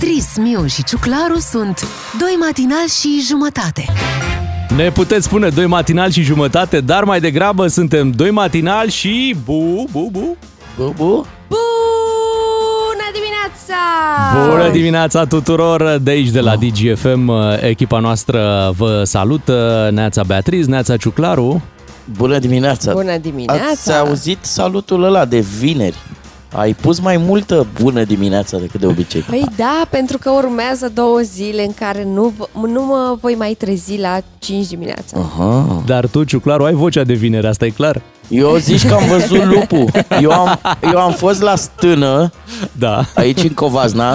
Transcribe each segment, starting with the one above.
Beatriz, Miu și Ciuclaru sunt doi matinali și jumătate. Ne puteți spune doi matinal și jumătate, dar mai degrabă suntem doi matinal și bu, bu, bu. Bu, bu. Bună dimineața! Bună dimineața tuturor! De aici, de la DGFM, echipa noastră vă salută. Neața Beatriz, Neața Ciuclaru. Bună dimineața! Bună dimineața! Ați auzit salutul ăla de vineri? Ai pus mai multă bună dimineața decât de obicei. Păi da, pentru că urmează două zile în care nu, v- nu mă voi mai trezi la 5 dimineața. Aha. Dar tu, Ciuclaru, ai vocea de vineri, asta e clar? Eu zici că am văzut lupul. Eu am, eu am fost la stână, Da. aici în Covazna.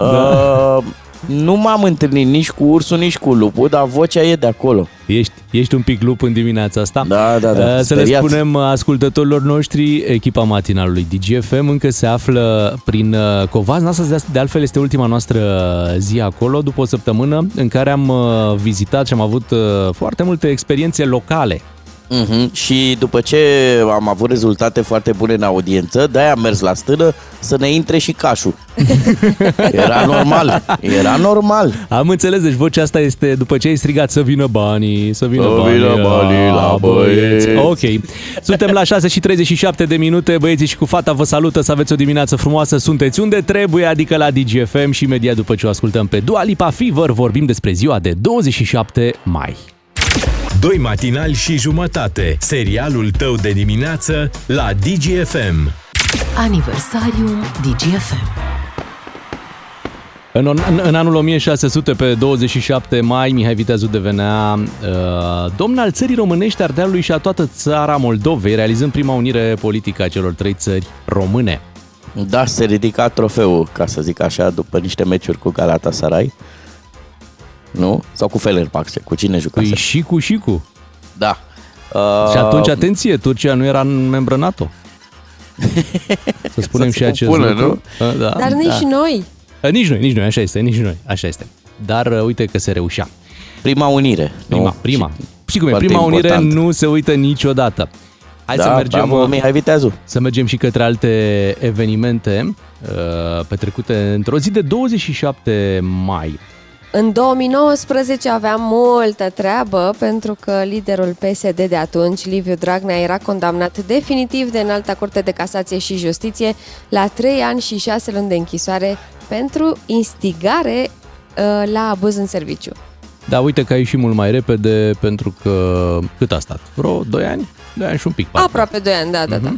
Uh, nu m-am întâlnit nici cu ursul, nici cu lupul, dar vocea e de acolo. Ești, ești un pic lup în dimineața asta. Da, da, da, Uh, Să le speriați. spunem ascultătorilor noștri, echipa matinalului DGFM încă se află prin uh, Covazna. Asta de- de altfel este ultima noastră zi acolo, după o săptămână în care am uh, vizitat și am avut uh, foarte multe experiențe locale. Uh-huh. Și după ce am avut rezultate foarte bune în audiență, de-aia am mers la stână să ne intre și cașul. Era normal, era normal. Am înțeles, deci vocea asta este după ce ai strigat să vină banii, să vină Să banii, vină banii la băieți. Ok. Suntem la 6 și 37 de minute, băieții și cu fata vă salută să aveți o dimineață frumoasă, sunteți unde trebuie, adică la DGFM și imediat după ce o ascultăm pe Dua Lipa Fever, vorbim despre ziua de 27 mai. Doi matinali și jumătate. Serialul tău de dimineață la DGFM. Aniversariul DGFM. În, în, în anul 1600, pe 27 mai, Mihai Viteazu devenea uh, domn al țării românești, Ardealului și a toată țara Moldovei, realizând prima unire politică a celor trei țări române. Da, se ridica trofeul, ca să zic așa, după niște meciuri cu Galatasaray. Nu? Sau cu Fenerbahce, cu cine jucase? Păi și cu și cu. Da. Uh, Și atunci, atenție, Turcia nu era în membră NATO. Să spunem Să și se acest opună, lucru. nu? Uh, Da. Dar nici da. noi. Uh, Nici noi, nici noi, așa este, nici noi, așa este. Dar uh, uite că se reușea. Prima unire. Prima, nu? prima. Și cum e, Foarte prima unire important. nu se uită niciodată. Hai da, să mergem bravo, uh, Mihai Viteazu. să mergem și către alte evenimente uh, petrecute într-o zi de 27 mai. În 2019 aveam multă treabă pentru că liderul PSD de atunci, Liviu Dragnea, era condamnat definitiv de înalta curte de casație și justiție la 3 ani și 6 luni de închisoare pentru instigare uh, la abuz în serviciu. Da, uite că a ieșit mult mai repede pentru că cât a stat? Vreo 2 ani? 2 ani și un pic. parcă. Aproape 2 ani, da, da, da.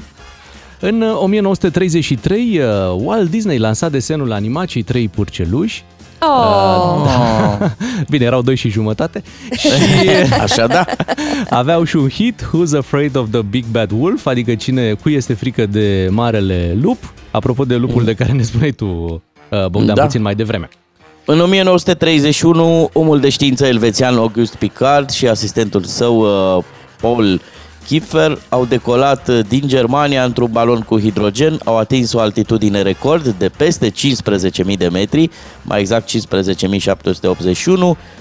În uh, 1933, uh, Walt Disney lansa desenul animat Cei trei purceluși. Oh, Da. Bine, erau doi și jumătate. Și Așa da? aveau și un hit, Who's Afraid of the Big Bad Wolf, adică cine, cui este frică de marele lup. Apropo de lupul de care ne spuneai tu, uh, Bogdan, Da. puțin mai devreme. În 1931, omul de știință elvețian August Picard și asistentul său uh, Paul Kiefer au decolat uh, din Germania într-un balon cu hidrogen, au atins o altitudine record de peste 15.000 de metri, mai exact 15.781.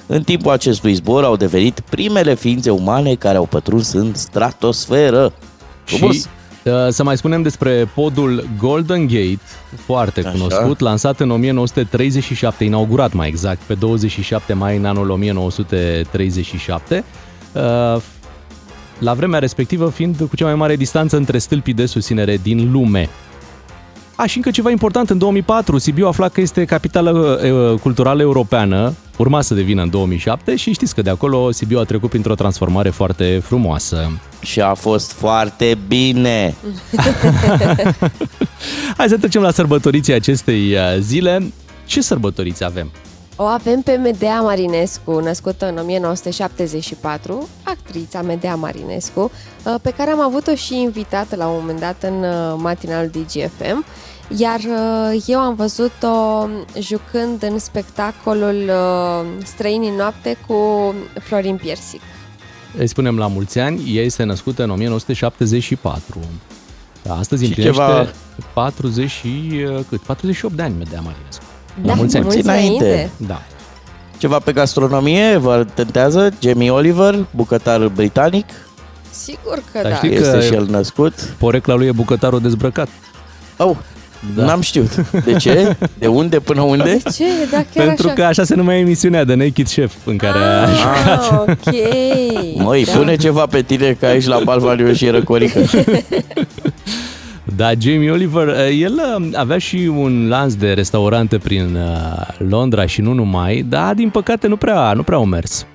În timpul acestui zbor au devenit primele ființe umane care au pătruns în stratosferă. Frumos! Și uh, să mai spunem despre podul Golden Gate, foarte Așa. cunoscut, lansat în 1937, inaugurat mai exact, pe 27 mai în anul 1937. Uh, La vremea respectivă fiind cu cea mai mare distanță între stâlpii de susținere din lume. A, și încă ceva important, în 2004 Sibiu afla că este capitală uh, culturală europeană, urma să devină în 2007 și știți că de acolo Sibiu a trecut printr-o transformare foarte frumoasă. Și a fost foarte bine! Hai să trecem la sărbătoriții acestei uh, zile. Ce sărbătoriți avem? O avem pe Medea Marinescu, născută în 1974, actrița Medea Marinescu, uh, pe care am avut-o și invitată la un moment dat în uh, matinal DGFM, iar uh, eu am văzut-o jucând în spectacolul uh, Străinii noapte cu Florin Piersic. Îi spunem la mulți ani, ea este născută în 1974. Astăzi Și împlinește ceva- 40 și, uh, cât? 48 de ani, Medea Marinescu. La Da, mulți ani. mulți Înainte. înainte. Da. Ceva pe gastronomie vă tentează? Jamie Oliver, bucătar britanic, Sigur că Dar da. știi- este Că- și el născut. Porecla lui e bucătarul dezbrăcat. Oh, Da. N-am știut. De ce? De unde până unde? De ce? Da, chiar Pentru așa. că așa se numea emisiunea de Naked Chef în care a Ah, jucat. ok. Măi, da. pune ceva pe tine că aici la Balvaliu și răcorică. Da, Jamie Oliver, uh, el uh, avea și un lanț de restaurante prin uh, Londra și nu numai, dar din păcate nu prea, nu prea au mers.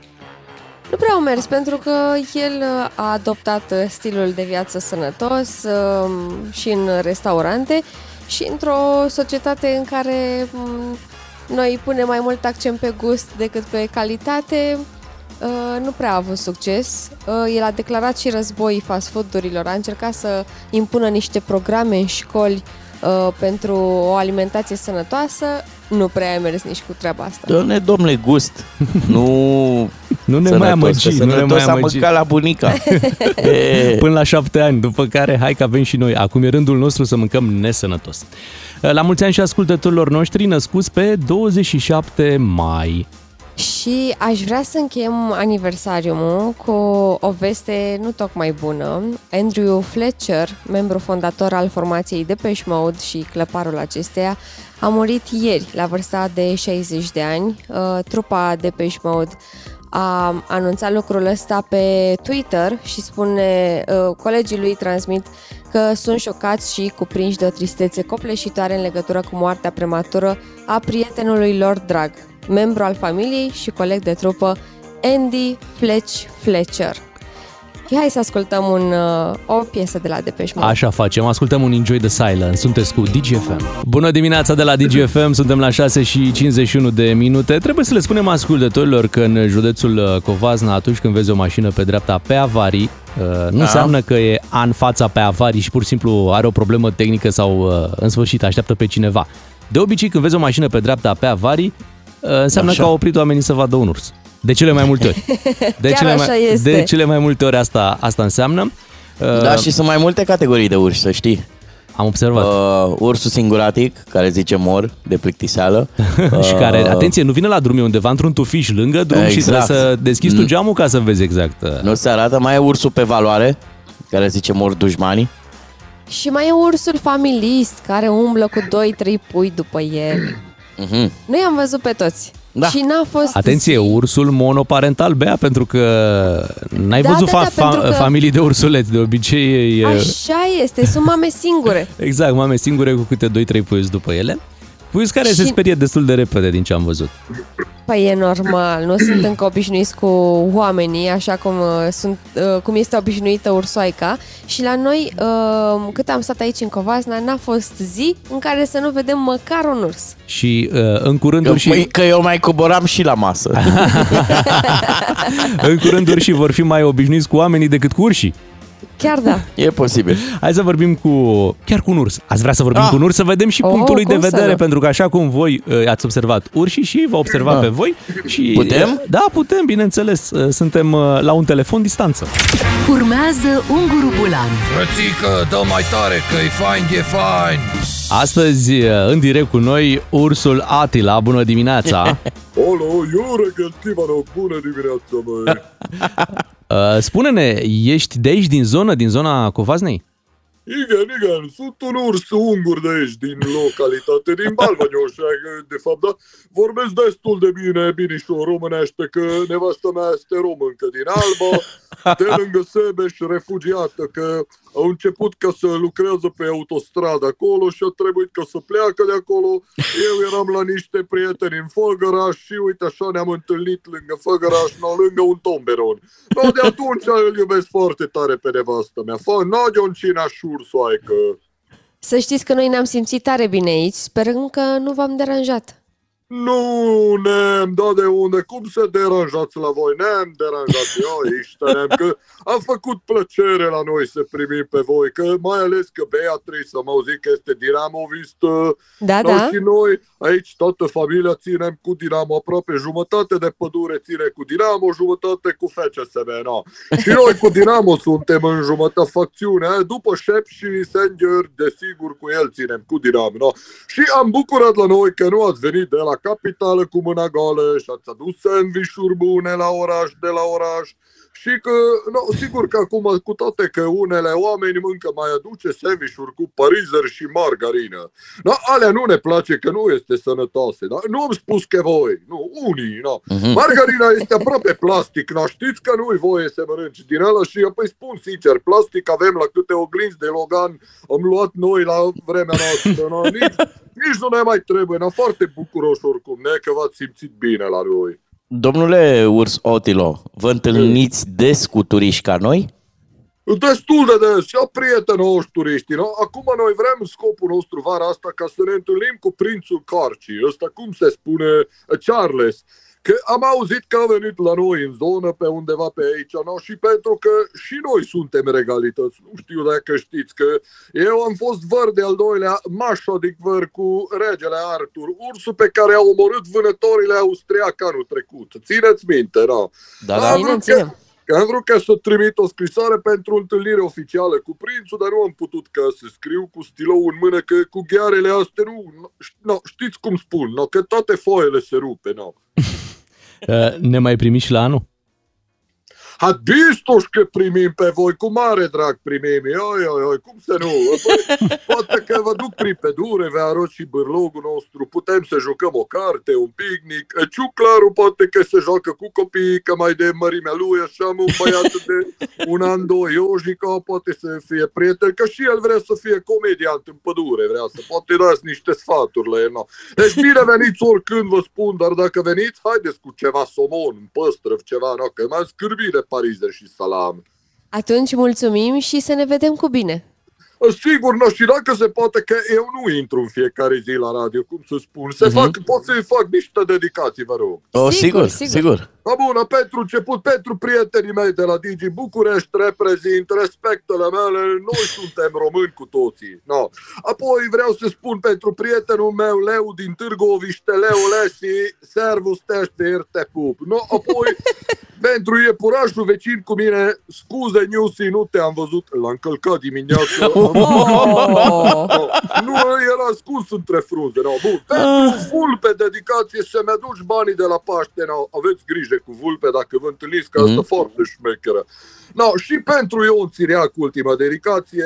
Nu prea au mers pentru că el uh, a adoptat uh, stilul de viață sănătos um, și în restaurante și într-o societate în care um, noi punem mai mult accent pe gust decât pe calitate, uh, nu prea a avut succes. Uh, El a declarat și război fast food-urilor, a încercat să impună niște programe în școli uh, pentru o alimentație sănătoasă, nu prea a mers nici cu treaba asta. Dă-ne, domnule, gust. Nu Nu ne sănătos, mai că amăgi, nu ne sănătos mai am amăgi. mâncat la bunica. e, Până la șapte ani, după care hai că avem și noi. Acum e rândul nostru să mâncăm nesănătos. La mulți ani și ascultătorilor noștri născuți pe 27 mai. Și aș vrea să încheiem aniversariumul cu o veste nu tocmai bună. Andrew Fletcher, membru fondator al formației Depeche Mode și clăparul acesteia, a murit ieri, la vârsta de 60 de ani. Uh, Trupa Depeche Mode a anunțat lucrul ăsta pe Twitter și spune, uh, colegii lui transmit că sunt șocați și cuprinși de o tristețe copleșitoare în legătură cu moartea prematură a prietenului lor drag, membru al familiei și coleg de trupă Andy Fletch Fletcher. Și hai să ascultăm un, uh, o piesă de la Depeche Mode. Așa facem, ascultăm un Enjoy the Silence. Sunteți cu DGFM. Bună dimineața de la DGFM, suntem la 6 și 51 de minute. Trebuie să le spunem ascultătorilor că în județul uh, Covazna, atunci când vezi o mașină pe dreapta pe avarii, uh, nu Da. înseamnă că e în fața pe avarii și pur și simplu are o problemă tehnică sau uh, în sfârșit așteaptă pe cineva. De obicei, când vezi o mașină pe dreapta pe avarii, uh, înseamnă Așa. că au oprit oamenii să vadă un urs. De cele mai multe ori. De, Chiar cele, așa mai, este. de cele mai multe ori asta, asta înseamnă. Uh, da, și sunt mai multe categorii de urși, să știi. Am observat. Uh, ursul singuratic, care zice mor de plictiseală. și care, Uh, atenție, nu vine la drum, e undeva într-un tufiș lângă drum și Exact. trebuie să deschizi tu Mm. geamul ca să vezi exact. uh, Nu se arată, mai e ursul pe valoare, care zice mor dușmanii. Și mai e ursul familist care umblă cu 2-3 pui după el. Mhm. Noi am văzut pe toți. Da. Și n-a fost Atenție, ursul monoparental, Bea, pentru că n-ai Da, văzut da, da, fa- pentru fa- că- familii de ursuleți. De obicei e... Așa este, sunt mame singure. Exact, mame singure cu câte 2-3 puiuți după ele. Puiuți care Și- se sperie destul de repede din ce am văzut. Păi e normal, nu sunt încă obișnuiți cu oamenii, așa cum, uh, sunt, uh, cum este obișnuită ursoaica. Și la noi, uh, cât am stat aici în Covasna, n-a fost zi în care să nu vedem măcar un urs. Și uh, în curând Că, urși, măi, că eu mai coboram și la masă. în curând urșii vor fi mai obișnuiți cu oamenii decât cu urșii. Chiar da. e posibil. Hai să vorbim cu, chiar cu un urs. Ați vrea să vorbim Ah. cu un urs, să vedem și Oh, punctul lui de cum să vedere, nu? pentru că așa cum voi uh, ați observat urșii și vă observat Ah. pe voi. Și, Putem? uh, Da, putem, bineînțeles. Uh, Suntem uh, la un telefon distanță. Urmează Unguru Bulan Frățică, dă mai tare că e fain, e fain Astăzi, uh, în direct cu noi, ursul Atila. Bună dimineața! Olo, Iurek, Tivano, bună dimineața, măi! Uh, Spune-ne, ești de aici, din zonă, din zona Covaznei? Igen, igen, sunt un urs ungur de aici, din localitate, din Balvanioșa, de fapt, da? Vorbesc destul de bine, binișor românește, că nevastă mea este româncă din Alba, de lângă Sebeș, refugiată, că au început ca să lucrează pe autostradă acolo și a trebuit ca să pleacă de acolo. Eu eram la niște prieteni în Făgăraș și uite așa ne-am întâlnit lângă Făgăraș, no, lângă un tomberon. No, de atunci îl iubesc foarte tare pe nevastă mea. Fă, Nagyoncina șursoaică. Să știți că noi ne-am simțit tare bine aici, sperăm că nu v-am deranjat. Nu ne-am dat de unde, cum să deranjați la voi? Ne-am deranjat eu, Iștenem, că a făcut plăcere la noi să primim pe voi, că mai ales că Beatrice, am auzit că este dinamovistă, Da, Noi da. și noi, aici toată familia ținem cu Dinamo, aproape jumătate de pădure ține cu Dinamo, jumătate cu FCSB, no. Și noi cu Dinamo suntem în jumătate facțiune, eh? după Șep și Sanger, desigur cu el ținem cu Dinamo, no. Și am bucurat la noi că nu ați venit de la capitală cu mâna goală și ați adus sandvișuri bune la oraș, de la oraș. Și că, no, sigur că acum, cu toate că unele oameni încă mai aduce sandvișuri cu parizer și margarină. No, alea nu ne place că nu este sănătoase, da? Nu am spus că voi, nu, unii, no. Mhm. Margarina este aproape plastic, no, știți că nu-i voie să mănânci din ăla și, păi spun sincer, plastic avem la câte oglinzi de Logan, am luat noi la vremea noastră, no? nici, nici nu ne mai trebuie, no, foarte bucuroși oricum, ne, că v-ați simțit bine la noi. Domnule Urs Otilo, vă întâlniți des cu turiști ca noi? Destul de des, și prietenoși turiștii. No? Acum noi vrem scopul nostru vara asta ca să ne întâlnim cu prințul Carcii, ăsta cum se spune, Charles. Că am auzit că a venit la noi în zonă pe undeva pe aici, no? și pentru că și noi suntem regalități. Nu știu dacă știți că eu am fost văr de al doilea mașodic văr cu regele Artur, ursul pe care a omorât vânătorile austriac anul trecut. Țineți minte, no? Da, da. Am Ținem, vrut ținem. Că, că am vrut ca să trimit o scrisoare pentru o întâlnire oficială cu prințul, dar nu am putut ca să scriu cu stilou în mână, că cu ghearele astea nu, no, știți cum spun, no, că toate foile se rupe, no. Uh, Ne mai primiți și la anul? Hadistos că primim pe voi, cu mare drag primim, oi, oi, oi, cum să nu? Păi, poate că vă duc prin pădure, vă arăt și bârlogul nostru, putem să jucăm o carte, un picnic, Ciuclaru poate că se joacă cu copiii, că mai de mărimea lui, așa am un băiat de un an, doi, Iojica poate să fie prieten, că și el vrea să fie comediant în pădure, vrea să poate dați niște sfaturi la el. No. Deci bine veniți oricând vă spun, dar dacă veniți, haideți cu ceva somon, păstrăv, ceva, no, că mai scârbit de parizer și salam. Atunci mulțumim și să ne vedem cu bine. Sigur, nu și dacă se poate că eu nu intru în fiecare zi la radio, cum să spun. Se Mhm. fac, pot să-i fac niște dedicații, vă rog. O, Sigur, sigur, sigur. sigur. Da, bună, pentru început, pentru prietenii mei de la Digi București, reprezint respectele mele, noi suntem români cu toții. No. Apoi vreau să spun pentru prietenul meu, Leu din Târgoviște, Leu Lesi, servus te aștept, te pup. No, apoi, pentru iepurașul vecin cu mine, scuze, Newsy, nu te-am văzut, l-am călcat dimineața. Oh! No, nu era ascuns între frunze. No. Bun. Pentru vulpe dedicație să-mi aduci banii de la Paște. No. Aveți grijă cu vulpe dacă vă întâlniți, că asta Mhm. foarte șmecheră. No, și pentru Ion Țiriac, ultima dedicație,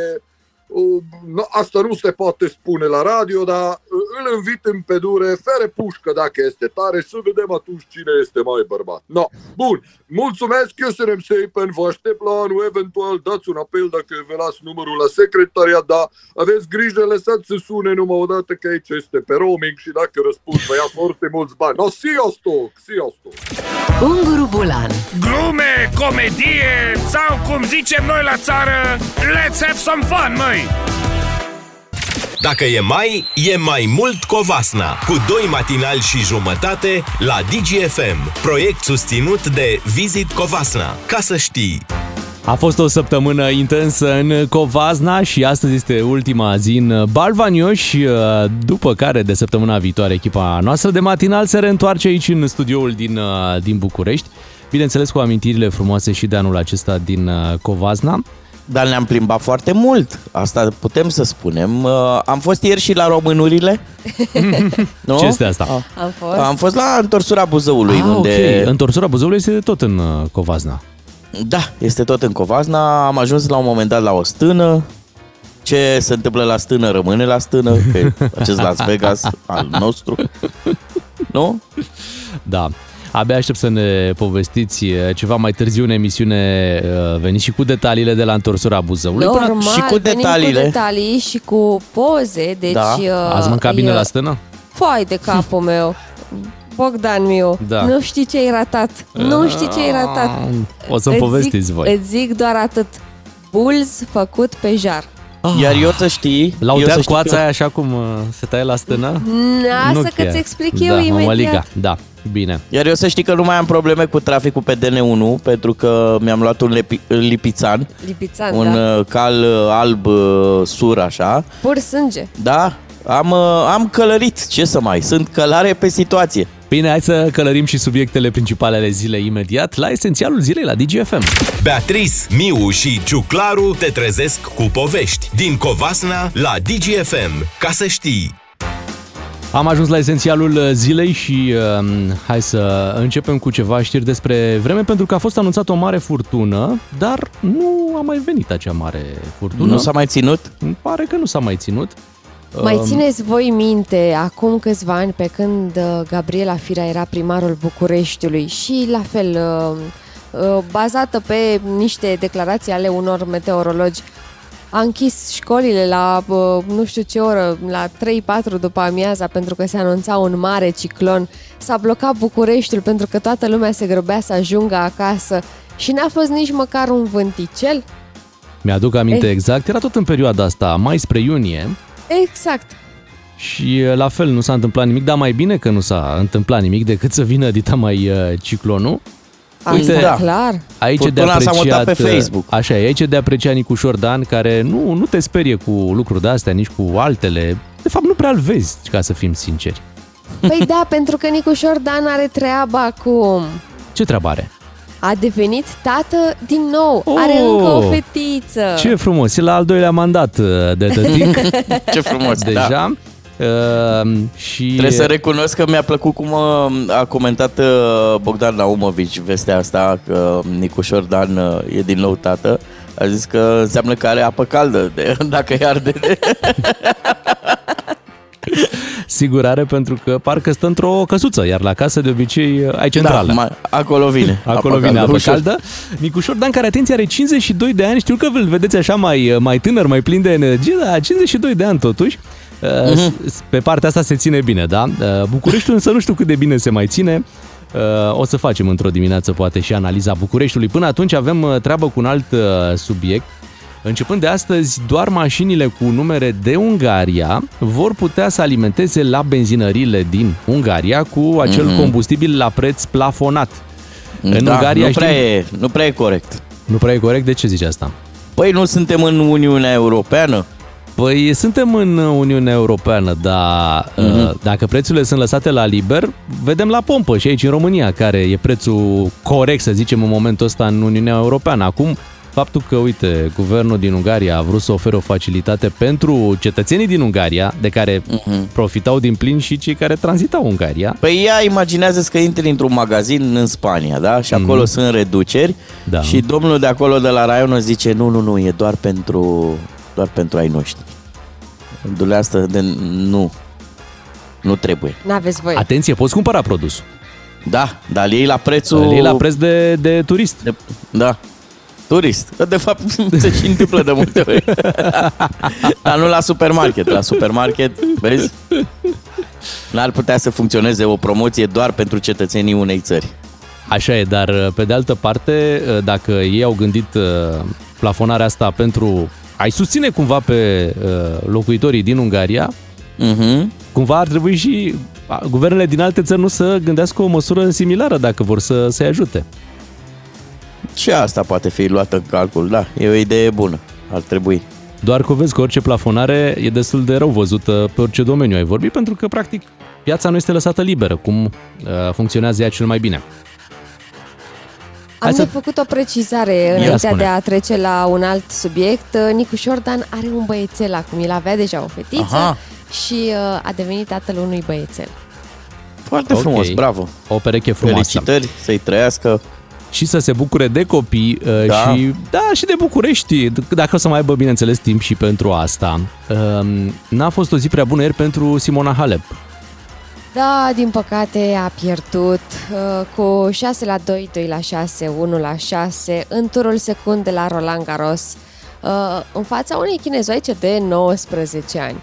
uh, no, asta nu se poate spune la radio, dar uh, îl invit în pădure, fere pușcă dacă este tare, să vedem atunci cine este mai bărbat. No. Bun, mulțumesc, eu să ne Seipen, vă aștept la anul, eventual dați un apel dacă vă las numărul la secretariat, dar aveți grijă, lăsați să sune numai o dată că aici este pe roaming și dacă răspund vă ia foarte mulți bani. No, see you stock, see you stock. Unguru Bulan Glume, comedie sau cum zicem noi la țară, let's have some fun, măi! Dacă e mai, e mai mult Covasna. Cu doi matinali și jumătate la DGFM. Proiect susținut de Visit Covasna. Ca să știi. A fost o săptămână intensă în Covazna și astăzi este ultima zi în Balvanioș, după care de săptămâna viitoare echipa noastră de matinal se reîntoarce aici în studioul din, din București. Bineînțeles cu amintirile frumoase și de anul acesta din Covazna. Dar ne-am plimbat foarte mult, asta putem să spunem. Uh, Am fost ieri și la românurile. nu? Ce este asta? Ah. Am fost. Am fost la întorsura Buzăului, Ah, unde... ok. Întorsura Buzăului este tot în uh, Covazna. Da, este tot în Covazna. Am ajuns la un moment dat la o stână. Ce se întâmplă la stână rămâne la stână, că e acest Las Vegas al nostru. Nu? Da. Abia aștept să ne povestiți uh, ceva mai târziu în emisiune, uh, veniți și cu detaliile de la întorsura Buzăului. Până- Normal, și cu venim detaliile. cu detalii și cu poze, deci... Da. uh, Ați mâncat bine e- la stână? Foai de capul meu. Bogdan miu, Da. nu știi ce ai ratat. Nu știi ce ai ratat. O să-mi Îți povestiți zic, voi. Îți zic doar atât. Bulz făcut pe jar. Iar eu să știi... L-au eu să tăiat știi coața că- aia așa cum uh, se taie la stână? Lasă că chiar. ți explic da, eu mămăliga. imediat. Da, bine. Iar eu să știi că nu mai am probleme cu traficul pe DN1 pentru că mi-am luat un lepi, lipițan, Lipițan, un da. uh, cal uh, alb uh, sur așa. Pur sânge. Da, am, uh, am călărit, ce să mai, sunt călare pe situație. Bine, hai să călărim și subiectele principale ale zilei imediat la esențialul zilei la DGFM. Beatrice, Miu și Ciuclaru te trezesc cu povești din Covasna la DGFM. Ca să știi. Am ajuns la esențialul uh, zilei și uh, hai să începem cu ceva știri despre vreme, pentru că a fost anunțată o mare furtună, dar nu a mai venit acea mare furtună. Nu s-a mai ținut? Îmi pare că nu s-a mai ținut. Mai Um, țineți voi minte, acum câțiva ani, pe când uh, Gabriela Firea era primarul Bucureștiului și la fel, uh, uh, bazată pe niște declarații ale unor meteorologi, a închis școlile la uh, nu știu ce oră, la 3-4 după amiaza pentru că se anunța un mare ciclon. S-a blocat Bucureștiul pentru că toată lumea se grăbea să ajungă acasă și n-a fost nici măcar un vânticel. Mi-aduc aminte Eh. exact, era tot în perioada asta, mai spre iunie, Exact. și uh, la fel nu s-a întâmplat nimic, dar mai bine că nu s-a întâmplat nimic decât să vină dita mai uh, ciclonul. Uite, da. da. clar. Aici e de Furtuna s-a apreciat, mutat pe uh, Facebook. Așa e, aici e de apreciat Nicu Șordan, care nu, nu te sperie cu lucruri de astea, nici cu altele. De fapt, nu prea îl vezi, ca să fim sinceri. Păi da, pentru că Nicu Șordan are treaba acum. Ce treabă are? A devenit tată din nou. Oh! Are încă o fetiță. Ce frumos, e la al doilea mandat uh, de tătic Ce frumos, da. deja. Uh, și Trebuie să recunosc că mi-a plăcut cum uh, a comentat uh, Bogdan Naumovici vestea asta, că Nicu Șordan uh, e din nou tată. A zis că înseamnă că are apă caldă, de, dacă e arde. De... sigur are pentru că parcă stă într-o căsuță, iar la casă de obicei uh, ai centrală. Da, mai, acolo vine. Acolo vine apă ușor. caldă. Nicu Șordan, care, atenție, are 52 de ani. Știu că îl vedeți așa mai, mai tânăr, mai plin de energie, dar 52 de ani totuși. Uh-huh. Pe partea asta se ține bine, da? Uh, Bucureștiul însă nu știu cât de bine se mai ține. Uh, O să facem într-o dimineață poate și analiza Bucureștiului. Până atunci avem uh, treabă cu un alt uh, subiect. Începând de astăzi, doar mașinile cu numere de Ungaria vor putea să alimenteze la benzinările din Ungaria cu acel Mhm. combustibil la preț plafonat. În da, Ungaria nu, știm- prea e, nu prea e corect. Nu prea e corect? De ce zici asta? Păi nu suntem în Uniunea Europeană? Păi suntem în Uniunea Europeană, dar Mhm. mm-hmm. dacă prețurile sunt lăsate la liber, vedem la pompă și aici în România care e prețul corect, să zicem, în momentul ăsta în Uniunea Europeană. Acum, faptul că, uite, guvernul din Ungaria a vrut să ofere o facilitate pentru cetățenii din Ungaria, de care Mhm. profitau din plin și cei care tranzitau Ungaria. Păi ea imaginează că intri într-un magazin în Spania, da? Și acolo Mhm. sunt reduceri Da. și domnul de acolo de la raion îți zice nu, nu, nu, e doar pentru, doar pentru ai noștri. Dumneavoastră de nu, nu trebuie. N-aveți voie. Atenție, poți cumpăra produsul. Da, dar îl iei la prețul... Îl iei la preț de, de turist. De, da. Turist. De fapt, se și întâmplă de multe ori. Dar nu la supermarket. La supermarket, vezi? N-ar putea să funcționeze o promoție doar pentru cetățenii unei țări. Așa e, dar pe de altă parte, dacă ei au gândit uh, plafonarea asta pentru a-i susține cumva pe uh, locuitorii din Ungaria, Uh-huh. cumva ar trebui și a, guvernele din alte țări nu să gândească o măsură similară dacă vor să, să-i ajute. Și asta poate fi luată în calcul, da. E o idee bună. Ar trebui. Doar că vezi că orice plafonare e destul de rău văzută pe orice domeniu ai vorbit, pentru că, practic, piața nu este lăsată liberă, cum uh, funcționează ea cel mai bine. Am Hai de să- făcut o precizare înainte spune. de a trece la un alt subiect. Nicu Șordan are un băiețel acum, el avea deja o fetiță Aha. și uh, a devenit tatăl unui băiețel. Foarte Ok. frumos, bravo. O pereche frumoasă. Felicitări, să-i trăiască. Și să se bucure de copii uh, Da. și da, și de București, d- dacă o să mai aibă, bineînțeles, timp și pentru asta. Um, N-a fost o zi prea bună ieri pentru Simona Halep. Da, din păcate a pierdut uh, cu 6 la 2, 2 la 6, 1 la 6 în turul secund de la Roland Garros uh, în fața unei chinezoice de 19 ani.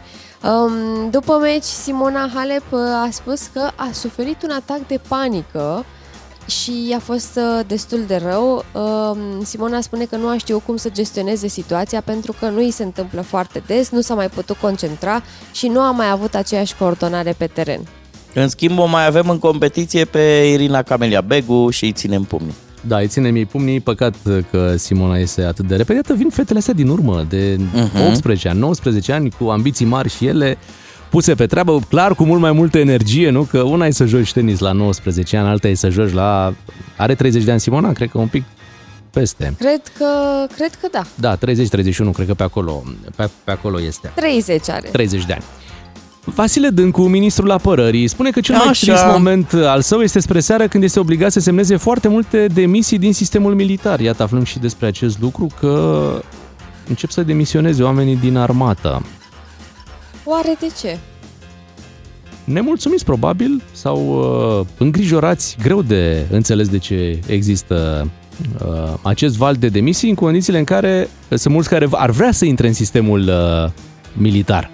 Um, după meci, Simona Halep uh, a spus că a suferit un atac de panică și i-a fost uh, destul de rău. Um, Simona spune că nu a știut cum să gestioneze situația pentru că nu îi se întâmplă foarte des, nu s-a mai putut concentra și nu a mai avut aceeași coordonare pe teren. În schimb, o mai avem în competiție pe Irina Camelia Begu și îi ținem pumnii. Da, îi ținem ei pumnii, păcat că Simona iese atât de repede. Iată, vin fetele astea din urmă, de Mhm. 18 ani, 19 ani, cu ambiții mari și ele puse pe treabă, clar, cu mult mai multă energie, nu? Că una e să joci tenis la 19 ani, alta e să joci la... Are 30 de ani Simona? Cred că un pic peste. Cred că, cred că da. Da, 30-31, cred că pe acolo, pe, pe acolo este. 30 are. 30 de ani. Vasile Dâncu, ministrul apărării, spune că cel mai Așa. trist moment al său este spre seară când este obligat să semneze foarte multe demisii din sistemul militar. Iată, aflăm și despre acest lucru că încep să demisioneze oamenii din armată. Oare de ce? Nemulțumiți probabil sau uh, îngrijorați, greu de înțeles de ce există uh, acest val de demisii în condițiile în care sunt mulți care ar vrea să intre în sistemul uh, militar.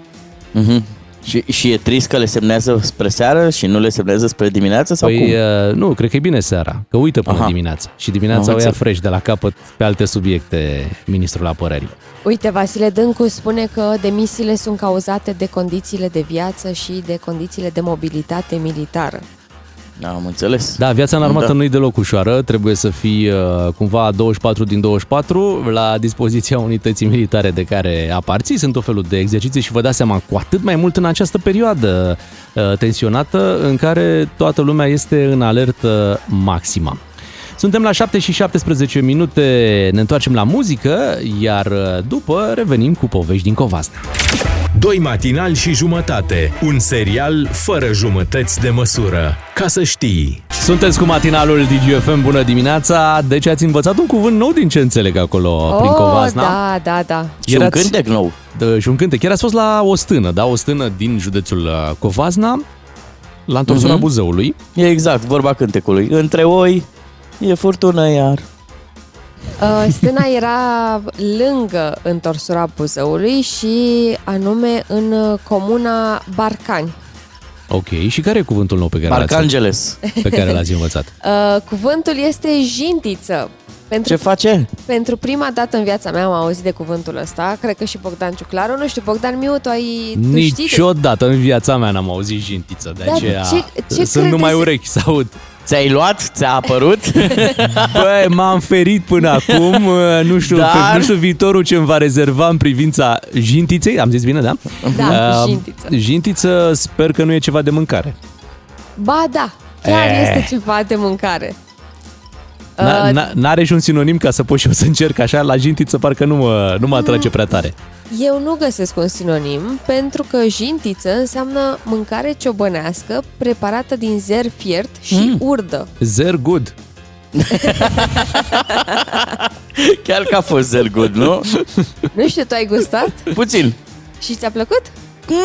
Mhm. Și, și e trist că le semnează spre seară și nu le semnează spre dimineață sau cum? Păi, uh, nu, cred că e bine seara, că uită până Aha. dimineața. Și dimineața Am o ia înțeles. fresh de la capăt pe alte subiecte ministrul apărării. Uite, Vasile Dâncu spune că demisiile sunt cauzate de condițiile de viață și de condițiile de mobilitate militară. Am înțeles. Da, viața în armată Da. nu e deloc ușoară, trebuie să fii uh, cumva 24 din 24 la dispoziția unității militare de care aparții. Sunt o felul de exerciții și vă dați seama cu atât mai mult în această perioadă uh, tensionată în care toată lumea este în alertă maximă. Suntem la 7 și 17 minute, ne întoarcem la muzică, iar uh, după revenim cu povești din Covasna. Doi matinali și jumătate. Un serial fără jumătăți de măsură. Ca să știi. Sunteți cu matinalul DGFM, bună dimineața! Deci ați învățat un cuvânt nou din ce înțeleg acolo prin Covasna. da, da, da. Și un Erați- cântec nou. Da, și un cântec. Chiar ați fost la o stână, da? O stână din județul uh, Covasna, la întorsura Mhm. Buzăului. E exact, vorba cântecului. Între oi e furtună iar. Uh, Stâna era lângă întorsura Buzăului și anume în uh, comuna Barcani. Ok, și care e cuvântul nou pe care, l-ați, Arcangeles. pe care l-ați învățat? Uh, cuvântul este jintiță. Pentru, Ce face? pentru prima dată în viața mea am auzit de cuvântul ăsta, cred că și Bogdan Ciuclaru, nu știu, Bogdan Miu, tu ai... tu știi de- Niciodată în viața mea n-am auzit jintiță, de Dar aceea ce- ce sunt credeți? numai urechi să aud. Ți-ai luat? Ți-a apărut? Băi, m-am ferit până acum, uh, nu știu, Dar- că, nu știu viitorul ce îmi va rezerva în privința jintiței, am zis bine, da? Da, Uh, jintiță. Jintiță, sper că nu e ceva de mâncare. Ba da, chiar Eh. este ceva de mâncare. N- Uh, n- N-are și un sinonim ca să pot și eu să încerc așa, la jintiță parcă nu mă, nu mă atrage prea tare. Eu nu găsesc un sinonim pentru că jintiță înseamnă mâncare ciobănească preparată din zer fiert și Mm. urdă. Zer good. Chiar că a fost zer good, nu? Nu știu, tu ai gustat? Puțin. Și ți-a plăcut?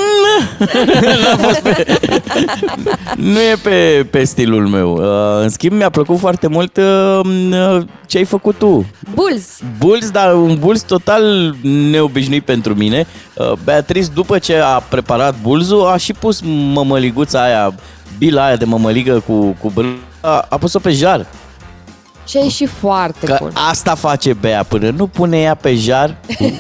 Nu e pe, pe stilul meu. Uh, În schimb, mi-a plăcut foarte mult uh, uh, ce ai făcut tu. Bulz! Bulls, dar un bulls total neobișnuit pentru mine. Uh, Beatrice, după ce a preparat bulzul, a și pus mămăliguța aia, bila aia de mămăligă cu, cu brânză, a, a pus-o pe jar. Și e și foarte Că bun. asta face Bea până nu pune ea pe jar.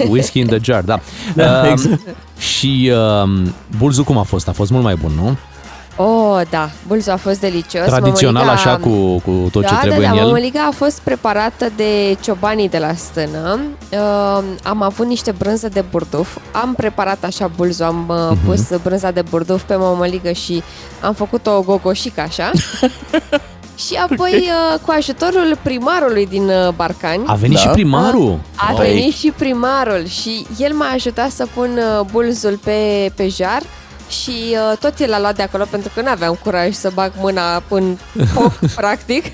Whisky in the jar, da. Da, Um, exact. Și um, bulzul cum a fost? A fost mult mai bun, nu? Oh, da, bulzul a fost delicios. Tradițional, Mămăliga- așa, cu, cu tot ce da, trebuie da, în da, el. mămăliga a fost preparată de ciobanii de la stână. Uh, am avut niște brânză de burduf. Am preparat așa bulzul, am uh, Mhm. pus brânza de burduf pe mămăligă și am făcut o gogoșică așa. și apoi, uh, cu ajutorul primarului din uh, Barcani, A venit Da. și primarul. a Păi- venit și primarul și el m-a ajutat să pun uh, bulzul pe, pe jar și uh, tot el a luat de acolo pentru că nu aveam curaj să bag mâna în foc, practic.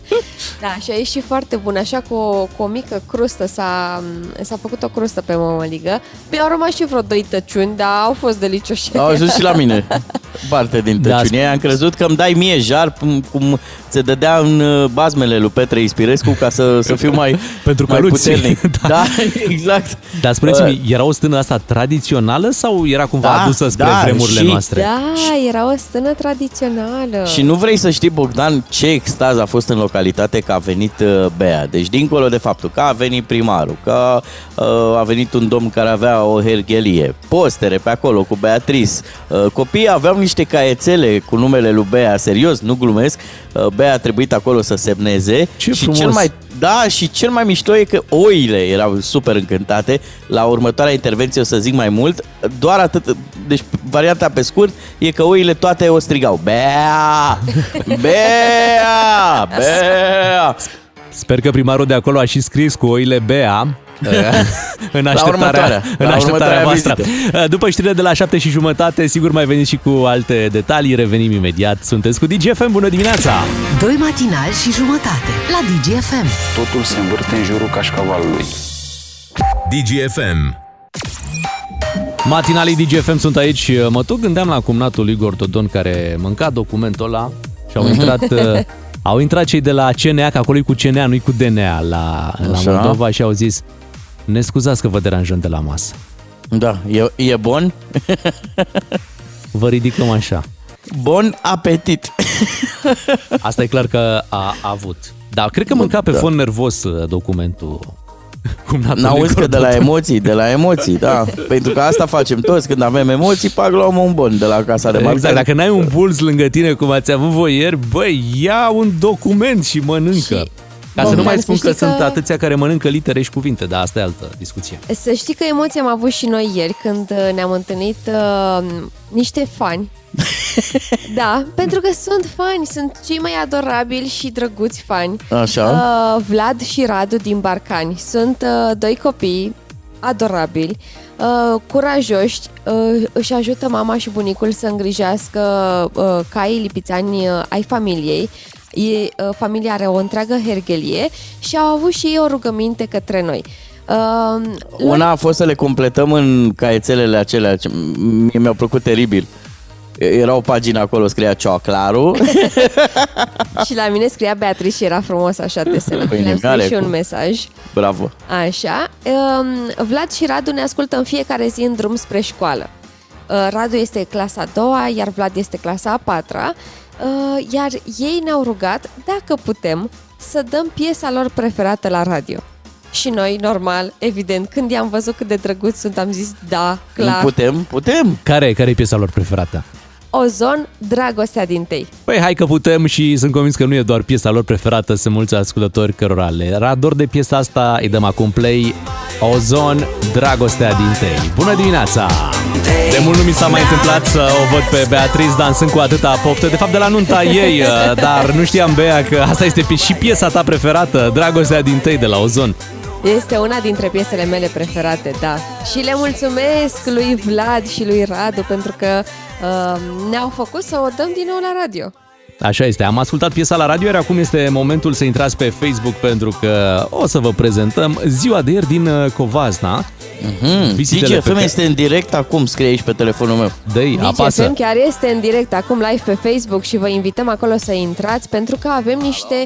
da, și a ieșit foarte bun, așa cu o, cu o mică crustă, s-a, s-a făcut o crustă pe mămăligă. Mi-au rămas și vreo doi tăciuni, dar au fost delicioși. Au ajuns și la mine. Parte din Da, tăciunie. Am crezut că îmi dai mie jar cum, cum se dădea în uh, bazmele lui Petre Ispirescu ca să, să fiu mai, Pentru mai căluți. puternic. Da. da. exact. Dar spuneți-mi, era o stână asta tradițională sau era cumva Da, adusă spre da, vremurile și- noastre? Da, era o stână tradițională. Și nu vrei să știi, Bogdan, ce extaz a fost în localitate că a venit uh, Bea. Deci, dincolo de faptul că a venit primarul, că uh, a venit un domn care avea o herghelie, postere pe acolo cu Beatrice, uh, copiii aveau niște caiețele cu numele lui Bea, serios, nu glumesc, uh, Bea a trebuit acolo să semneze. Ce și frumos! cel mai da, și cel mai mișto e că oile erau super încântate. La următoarea intervenție o să zic mai mult. Doar atât, deci varianta pe scurt e că oile toate o strigau. Bea! Bea! Bea! Sper că primarul de acolo a și scris cu oile Bea în La așteptarea, următoarea, în la așteptarea următoarea voastră. vizită. După știrile de la 7 și jumătate, sigur mai veniți și cu alte detalii. Revenim imediat. Sunteți cu DGFM. Bună dimineața! Doi matinali și jumătate la DGFM. Totul se învârte în jurul cașcavalului. DGFM. Matinalii DGFM sunt aici. Mă tot gândeam la cumnatul Igor Dodon care mânca documentul ăla și au intrat... uh, Au intrat cei de la CNA, că acolo e cu CNA, nu-i cu DNA la, la Așa. Moldova și au zis ne scuzați că vă deranjăm de la masă. Da, e, e bun? Vă ridicăm așa. Bun apetit! Asta e clar că a, a avut. Dar cred că mânca pe Da. fond nervos uh, documentul. Cumnatului N-auzi că de la Dodon. emoții, de la emoții, da. Pentru că asta facem toți, când avem emoții, pac, luăm un bon de la casa de Exact, marcare. dacă n-ai un bulz lângă tine cum ați avut voi ieri, băi, ia un document și mănâncă. Și, Ca să nu Bogdan, mai să spun că știi sunt că- atâția care mănâncă litere și cuvinte, dar asta e altă discuție. Să știi că emoții am avut și noi ieri când uh, ne-am întâlnit uh, niște fani. da, pentru că sunt fani, sunt cei mai adorabili și drăguți fani. Așa. Uh, Vlad și Radu din Barcani sunt uh, doi copii adorabili, uh, curajoși, uh, își ajută mama și bunicul să îngrijească uh, caii lipițani uh, ai familiei. E, uh, familia are o întreagă hergelie și au avut și ei o rugăminte către noi. Uh, Una a fost să le completăm în caietelele acelea, ce mie mi-au plăcut teribil. Era o pagină acolo, scria Cioclaru. și la mine scria Beatrice și era frumos așa desenat. Păi, Le-am scris nimioare și un cu- mesaj. Bravo. Așa. Um, Vlad și Radu ne ascultă în fiecare zi în drum spre școală. Uh, Radu este clasa a doua, iar Vlad este clasa a patra, uh, iar ei ne-au rugat, dacă putem, să dăm piesa lor preferată la radio. Și noi, normal, evident, când i-am văzut cât de drăguți sunt, am zis da, clar. Putem? Putem. Care, care e piesa lor preferată? Ozon, dragostea din tei. Păi hai că putem și sunt convins că nu e doar piesa lor preferată, sunt mulți ascultători cărora le era dor de piesa asta, îi dăm acum play Ozon, dragostea din tei. Bună dimineața! De mult nu mi s-a mai întâmplat să o văd pe Beatriz dansând cu atâta poftă, de fapt de la nunta ei, uh, dar nu știam, Bea, că asta este pi- și piesa ta preferată, dragostea din tei de la Ozon. Este una dintre piesele mele preferate, da. Și le mulțumesc lui Vlad și lui Radu pentru că uh, ne-au făcut să o dăm din nou la radio. Așa este, am ascultat piesa la radio, iar acum este momentul să intrați pe Facebook pentru că o să vă prezentăm ziua de ieri din uh, Covasna. Mm, Vizitele pe DGFM care- este în direct acum, scrie aici pe telefonul meu. Dă-i, apasă. DGFM chiar este în direct acum live pe Facebook și vă invităm acolo să intrați pentru că avem niște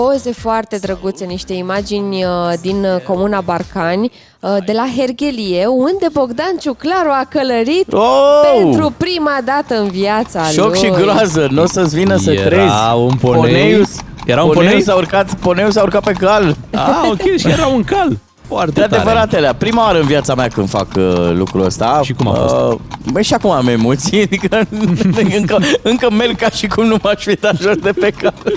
poze foarte drăguțe, niște imagini uh, din uh, comuna Barcani uh, de la Hergelie, unde Bogdan Ciuclaru a călărit Oh! pentru prima dată în viața Șoc lui. și groază, nu o să-ți vină să Era crezi. un ponei. Poneius, Era un poneius ponei? S-a urcat, poneiul s-a urcat pe cal. Ah, ok, și era un cal. Foarte De tare. adevăratele, prima oară în viața mea când fac uh, lucrul ăsta. Și cum a fost? Uh, băi, și acum am emoții, adică încă, încă merg ca și cum nu m-aș fi dat jos de pe cal.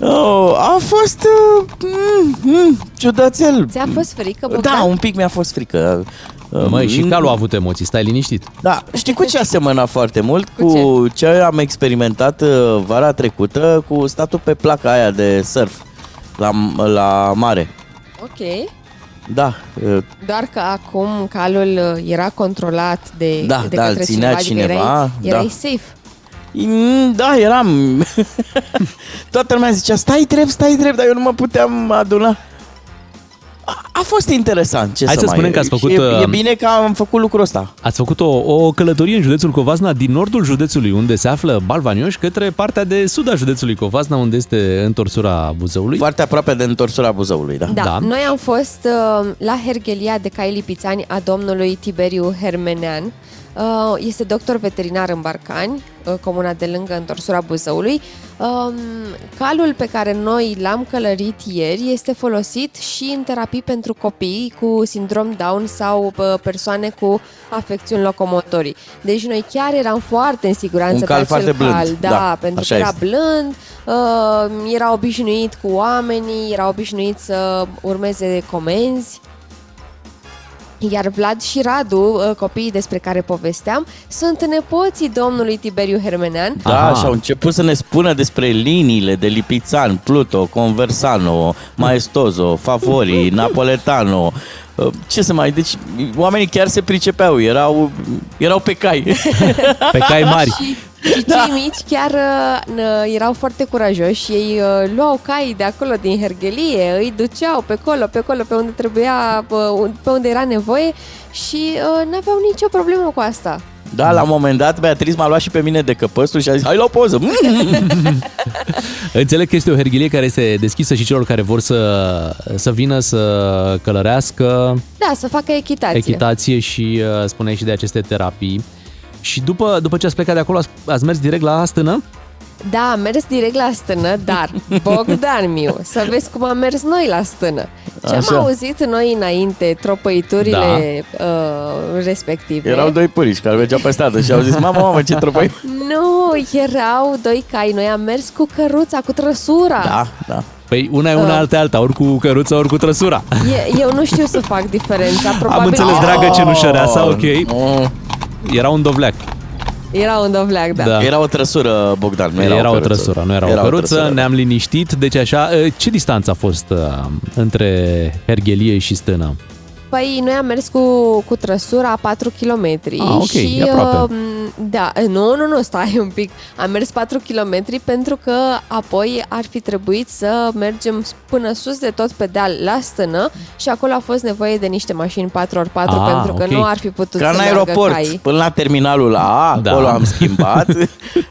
oh, a fost uh, mm, mm, ciudățel. Ți-a fost frică, Bogdan? Da, un pic mi-a fost frică. Uh, Măi, și mm, calul a avut emoții, stai liniștit. Da, știi cu ce a semănat foarte mult? Cu Cu ce am experimentat uh, vara trecută cu statul pe placa aia de surf la, la mare. Ok. Da, uh, Doar că acum calul uh, era controlat de, Da, de da, către îl ținea cineva, adică cineva, erai, erai da. safe. Mm, Da, eram. Toată lumea zicea, stai drept, stai drept, dar eu nu mă puteam aduna. A, a fost interesant, ce Hai să, să mai... spunem că ați făcut, Și E, e uh, bine că am făcut lucrul ăsta. Ați făcut o, o călătorie în județul Covasna din nordul județului, unde se află Balvanioș, către partea de sud a județului Covasna, unde este întorsura Buzăului. Foarte aproape de întorsura Buzăului, da. Da, Da. da, noi am fost uh, la Hergelia de cai lipițani a domnului Tiberiu Hermenean. Uh, este doctor veterinar în Barcani, uh, comuna de lângă întorsura Buzăului. Um, calul pe care noi l-am călărit ieri este folosit și în terapii pentru copii cu sindrom Down sau uh, persoane cu afecțiuni locomotorii. Deci noi chiar eram foarte în siguranță Un cal pe acel foarte blând, cal. Da, da, pentru așa că era este. blând, uh, era obișnuit cu oamenii, era obișnuit să urmeze comenzi. Iar Vlad și Radu, uh, copiii despre care povesteam, sunt nepoții domnului Tiberiu Hermenean. Da, Aha. și au început să ne spună despre liniile de Lipițan, Pluto, Conversano, Maestoso, Favori, Napoletano. Uh, Ce să mai... Deci oamenii chiar se pricepeau, erau, erau pe cai. Pe cai mari. Și, și cei mici chiar uh, n- erau foarte curajoși. Ei uh, luau cai de acolo din Hergelie, îi duceau pe acolo, pe acolo, pe unde trebuia, uh, pe unde era nevoie și uh, n-aveau nicio problemă cu asta. Da, la un moment dat Beatriz m-a luat și pe mine de căpăstul și a zis, hai la o poză. Înțeleg că este o herghilie care este deschisă și celor care vor să, să vină să călărească Da, să facă echitație. echitație și uh, spuneai și de aceste terapii. Și după, după ce ați plecat de acolo, ați, ați mers direct la stână? Da, am mers direct la stână, dar Bogdan miu, să vezi cum am mers noi la stână. Ce am Așa. auzit noi înainte, tropăiturile da. uh, respective. Erau doi purici care mergeau pe stradă și au zis, mamă, mamă, ce tropăi. Nu, erau doi cai. Noi am mers cu căruța, cu trăsura. Da, da. Păi una e una, Uh. alta e alta, ori cu căruța, ori cu trăsura. E, eu nu știu să fac diferența. Probabil Am înțeles, că dragă cenușăreasa, ok. Oh, Era un dovleac. Era un dovleac, da. Da. Era o trăsură, Bogdan, nu Era, era, era o căruță. trăsură, nu era, Era o căruță, trăsură. ne-am liniștit. Deci așa, uh, ce distanță a fost uh, între Herghelie și stână? Păi noi am mers cu, cu trăsura 4 km Ah, ok, și e aproape. uh, da, nu, nu, nu, stai un pic. Am mers 4 km pentru că apoi ar fi trebuit să mergem până sus de tot pe deal la stână și acolo a fost nevoie de niște mașini 4x4 Ah, pentru că ok. nu ar fi putut Ca să în meargă aeroport, caii. până la terminalul A, Da. acolo am schimbat,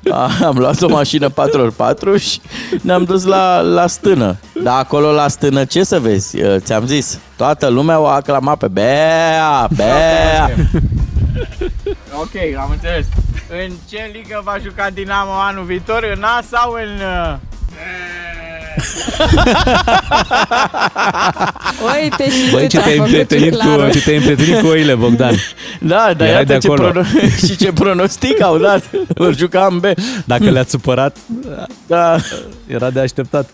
am luat o mașină 4x4 și ne-am dus la, la stână. Dar acolo la stână, ce să vezi? Uh, Ți-am zis, toată lumea o aclama pe Bea, Bea. Ok, am înțeles. În ce ligă va juca Dinamo anul viitor? În A sau în... uh, Uite și Băi, tu ce te-ai te-ai făcut împrietenit clarul. cu, ce te-ai împrietenit cu oile, Bogdan. Da, dar Erai de iată ce acolo. prono- și ce pronostic au dat. Vor juca în B. Dacă le-ați supărat, Da. era de așteptat.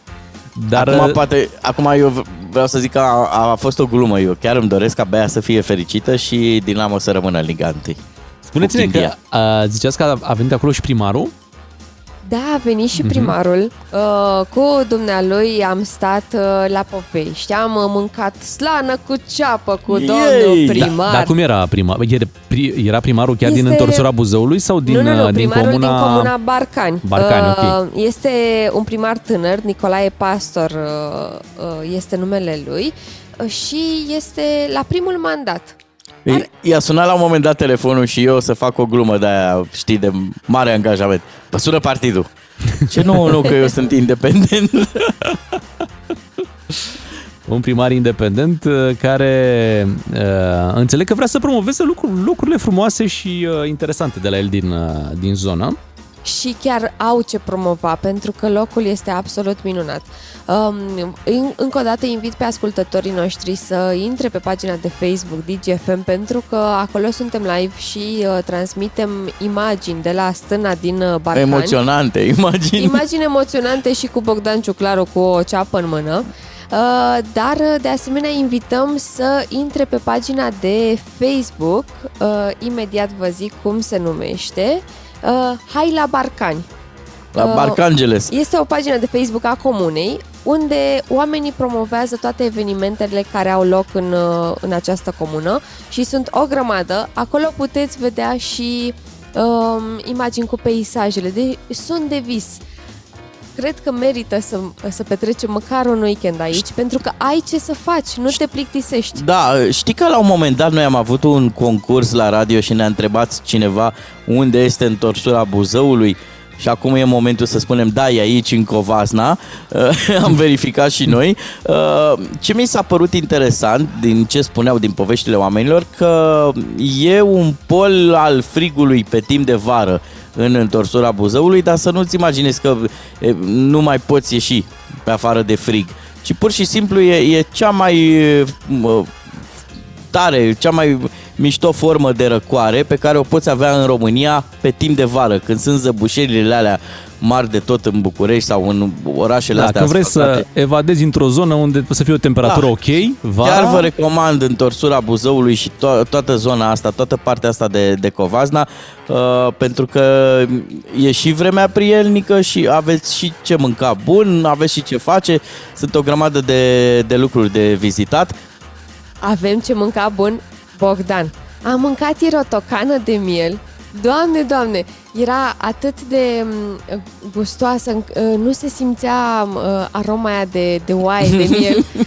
Dar Acum, uh, poate, acum eu vreau să zic că a, a fost o glumă. Eu chiar îmi doresc ca Bea să fie fericită și Dinamo să rămână în Liga 1. spuneți-ne cu că Chindia. uh, ziceați că a- a venit acolo și primarul. Da, a venit Mhm. și primarul. Uh, cu dumnealui am stat uh, la povești. Am uh, mâncat slană cu ceapă cu Yay! domnul Da, primar. Dar cum era primar? Era, pri- era primarul chiar din Este- întorsura Buzăului sau din, nu, nu, nu, uh, din primarul comuna... din comuna Barcani. Barcani, Uh, Este un primar tânăr, Nicolae Pastor uh, uh, este numele lui uh, și este la primul mandat. I- I-a sunat la un moment dat telefonul și eu să fac o glumă de aia, știi, de mare angajament. Pă sună partidul. Ce nu, nu, că eu sunt independent. Un primar independent uh, care uh, înțeleg că vrea să promoveze lucruri, lucrurile frumoase și uh, interesante de la el din, uh, din zonă. Și chiar au ce promova pentru că locul este absolut minunat. Um, în- încă o dată invit pe ascultătorii noștri să intre pe pagina de Facebook DGFM pentru că acolo suntem live și uh, transmitem imagini de la stâna din uh, Barcani. Emoționante, imagini. Imagini emoționante și cu Bogdan Ciuclaru cu o ceapă în mână. Uh, Dar, uh, de asemenea, invităm să intre pe pagina de Facebook, uh, imediat vă zic cum se numește, uh, Hai la Barcani. La Uh, Barcangeles. Este o pagină de Facebook a comunei unde oamenii promovează toate evenimentele care au loc în, uh, în această comună și sunt o grămadă. Acolo puteți vedea și um, imagini cu peisajele. De, sunt de vis. Cred că merită să, să petrecem măcar un weekend aici, pentru că ai ce să faci, nu te plictisești. Da, știi că la un moment dat noi am avut un concurs la radio și ne-a întrebat cineva unde este întorsura Buzăului și acum e momentul să spunem da, e aici în Covasna. am verificat și noi. Uh, Ce mi s-a părut interesant din ce spuneau din poveștile oamenilor că e un pol al frigului pe timp de vară în întorsura Buzăului, dar să nu-ți imaginezi că e, nu mai poți ieși pe afară de frig. Și pur și simplu e, e cea mai e, mă, tare, cea mai mișto formă de răcoare pe care o poți avea în România pe timp de vară, când sunt zăbușerile alea mari de tot în București sau în orașele astea Dacă vreți să asfaltate. evadezi într-o zonă unde să fie o temperatură Da. ok, vara, Chiar vă recomand întorsura Buzăului și to- toată zona asta, toată partea asta de, de Covazna, uh, pentru că e și vremea prielnică și aveți și ce mânca bun, aveți și ce face, sunt o grămadă de, de lucruri de vizitat. Avem ce mânca bun, Bogdan. Am mâncat ieri o tocană de miel. Doamne, doamne, era atât de mm, gustoasă, înc- uh, nu se simțea uh, aroma aia de, de oaie, de miel.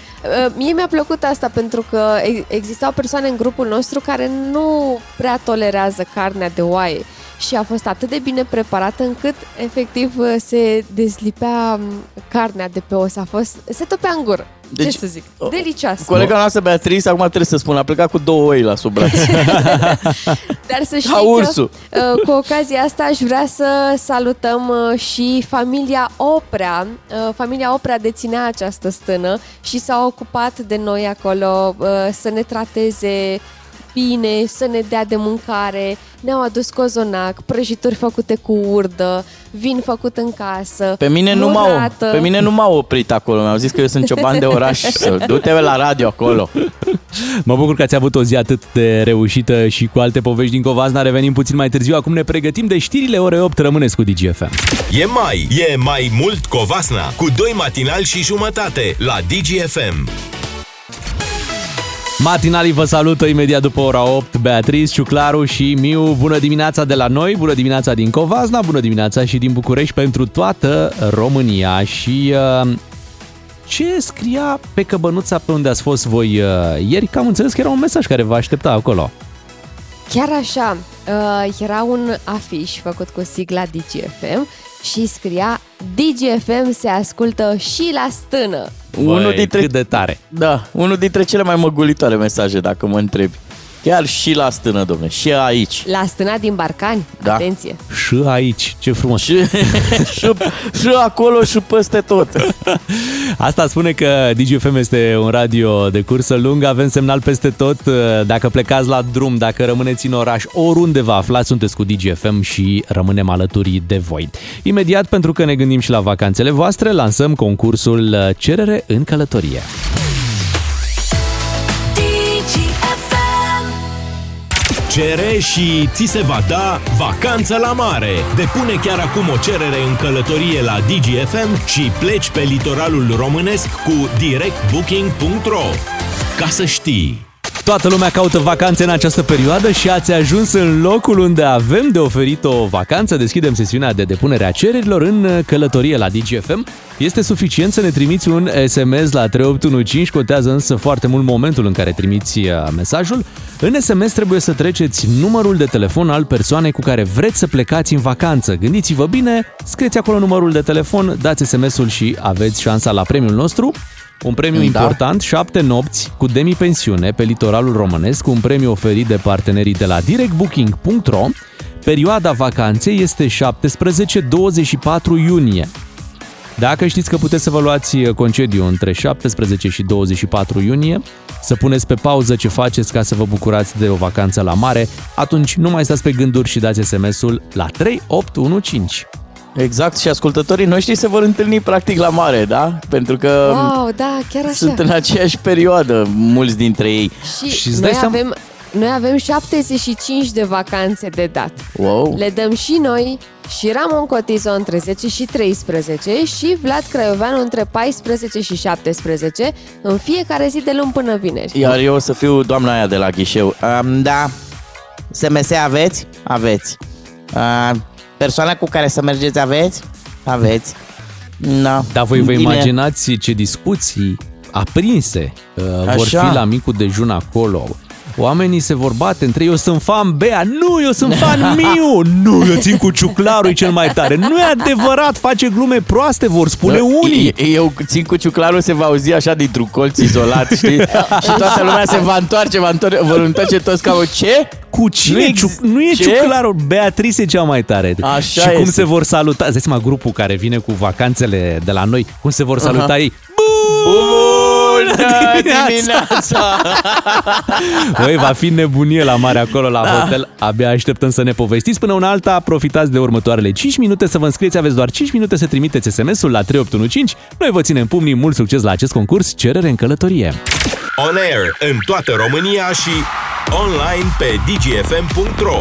Uh, Mie mi-a plăcut asta pentru că ex- existau persoane în grupul nostru care nu prea tolerează carnea de oaie și a fost atât de bine preparată încât efectiv uh, se dezlipea mm, carnea de pe os. A fost, se topea în gură. Deci, Ce să zic? Delicioasă. Colega noastră Beatrice, acum trebuie să spun, a plecat cu două oi la sub braț. Dar să știi Ca ursul. că uh, cu ocazia asta aș vrea să salutăm uh, și familia Oprea. Uh, Familia Oprea deținea această stână și s-a ocupat de noi acolo uh, să ne trateze bine, să ne dea de mâncare. Ne-au adus cozonac, prăjituri făcute cu urdă, vin făcut în casă, Pe mine, nu m-au, murată. pe mine nu m-au oprit acolo, mi-au zis că eu sunt cioban de oraș, să du-te la radio acolo. Mă bucur că ați avut o zi atât de reușită și cu alte povești din Covazna. Revenim puțin mai târziu. Acum ne pregătim de știrile ore 8. Rămâneți cu DGFM. E mai, e mai mult Covasna cu doi matinali și jumătate la DGFM. Matinalii vă salută imediat după ora 8. Beatriz, Ciuclaru și Miu. Bună dimineața de la noi, bună dimineața din Covazna, bună dimineața și din București pentru toată România. Și uh, ce scria pe căbănuța pe unde ați fost voi uh, ieri? Că am înțeles că era un mesaj care vă aștepta acolo. Chiar așa, uh, era un afiș făcut cu sigla DGFM și scria DGFM se ascultă și la stână. unul Băi, dintre, cât de tare. da, unul dintre cele mai măgulitoare mesaje, dacă mă întrebi. Chiar și la stână, domne, și aici. La stâna din Barcani, Da. atenție! Și aici, ce frumos. Și, și, și acolo și peste tot. Asta spune că DGFM este un radio de cursă lungă, avem semnal peste tot. Dacă plecați la drum, dacă rămâneți în oraș, oriunde vă aflați, sunteți cu DGFM și rămânem alături de voi. Imediat, pentru că ne gândim și la vacanțele voastre, lansăm concursul Cerere în călătorie. Cere și ți se va da vacanță la mare. Depune chiar acum o cerere în călătorie la DGFM și pleci pe litoralul românesc cu directbooking.ro. Ca să știi! Toată lumea caută vacanțe în această perioadă și ați ajuns în locul unde avem de oferit o vacanță. Deschidem sesiunea de depunere a cererilor în călătorie la DGFM. Este suficient să ne trimiți un SMS la 3815, contează însă foarte mult momentul în care trimiți uh, mesajul. În SMS trebuie să treceți numărul de telefon al persoanei cu care vreți să plecați în vacanță. Gândiți-vă bine, scrieți acolo numărul de telefon, dați SMS-ul și aveți șansa la premiul nostru. Un premiu Da. important, 7 nopți cu demi-pensiune pe litoralul românesc, un premiu oferit de partenerii de la directbooking.ro. Perioada vacanței este 17-24 iunie. Dacă știți că puteți să vă luați concediu între 17 și 24 iunie, să puneți pe pauză ce faceți ca să vă bucurați de o vacanță la mare, atunci nu mai stați pe gânduri și dați SMS-ul la 3815. Exact, și ascultătorii noștri se vor întâlni practic la mare, da? Pentru că Wow, da, chiar așa! sunt în aceeași perioadă, mulți dintre ei. Și, Și îți dai noi, seama- avem, noi avem 75 de vacanțe de dat. Wow! Le dăm și noi, și Ramon Cotizo între 10 și 13 și Vlad Craioveanu între 14 și 17 în fiecare zi de luni până vineri. Iar eu o să fiu doamna aia de la ghișeu. Um, da, SMS aveți? Aveți. Uh, persoana cu care să mergeți aveți? Aveți. Da. Dar voi vă Bine. imaginați ce discuții aprinse uh, vor Așa. fi la micul dejun acolo. Oamenii se vor bate între ei, eu sunt fan Bea, nu, eu sunt fan Miu, nu, eu țin cu ciuclarul e cel mai tare. Nu e adevărat, face glume proaste, vor spune unii. Eu, eu țin cu ciuclarul se va auzi așa dintr-un colț izolat, știi? și toată lumea se va întoarce, va întoarce, vor întoarce toți ca o ce? Cu cine? Nu Nu, ex- Ciuc, nu e Ce? ciuclarul, Beatrice e cea mai tare. Așa și cum este. se vor saluta, îți dai seama grupul care vine cu vacanțele de la noi, cum se vor saluta Aha. ei. Bun Bună dimineața! Băi, va fi nebunie la mare acolo la Da. hotel. Abia așteptăm să ne povestiți. Până una alta, profitați de următoarele 5 minute să vă înscrieți. Aveți doar 5 minute să trimiteți SMS-ul la 3815. Noi vă ținem pumnii. Mult succes la acest concurs. Cerere în călătorie. On air în toată România și online pe dgfm.ro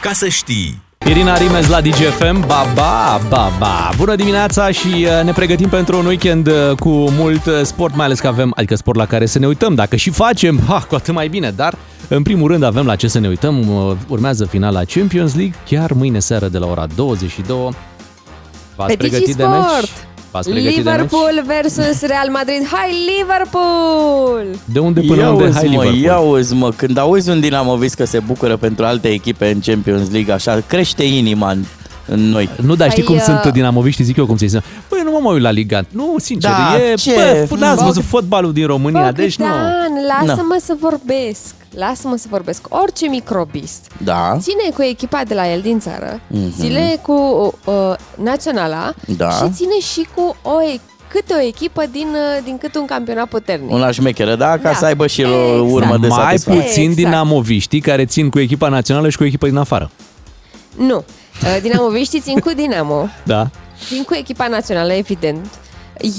Ca să știi! Irina Rimes la DGFM, ba, ba, ba, ba. Bună dimineața și uh, ne pregătim pentru un weekend uh, cu mult uh, sport, mai ales că avem, adică sport la care să ne uităm. Dacă și facem, ha, cu atât mai bine, dar în primul rând avem la ce să ne uităm. Uh, Urmează finala Champions League, chiar mâine seară de la ora 22. V-ați Pe pregătit de meci? Sport. V-ați pregătit de meci? Liverpool versus Real Madrid. Hai Liverpool! De unde până ia unde? uzi, Hai mă, Liverpool. ia uzi, mă, când auzi un dinamovist că se bucură pentru alte echipe în Champions League, așa, crește inima în, în noi. Nu, dar știi Hai, cum uh, sunt dinamoviști, zic eu cum se zice. Băi, nu mă mai uit la Liga. Nu, sincer, Da, e, ce? bă, n-ați văzut fotbalul din România, deci nu. Bogdan, lasă-mă să vorbesc. Lasă-mă să vorbesc. Orice microbist Da, ține cu echipa de la el din țară, Mhm. ține cu uh, naționala Da. și ține și cu o e- câte o echipă din, uh, din câte un campionat puternic. una șmecheră, da, ca Da. să aibă și el o Exact. urmă de mai satisfacție. puțin Exact. dinamoviștii care țin cu echipa națională și cu echipa din afară. Nu. Uh, Dinamoviștii țin cu Dinamo, Da? țin cu echipa națională, evident.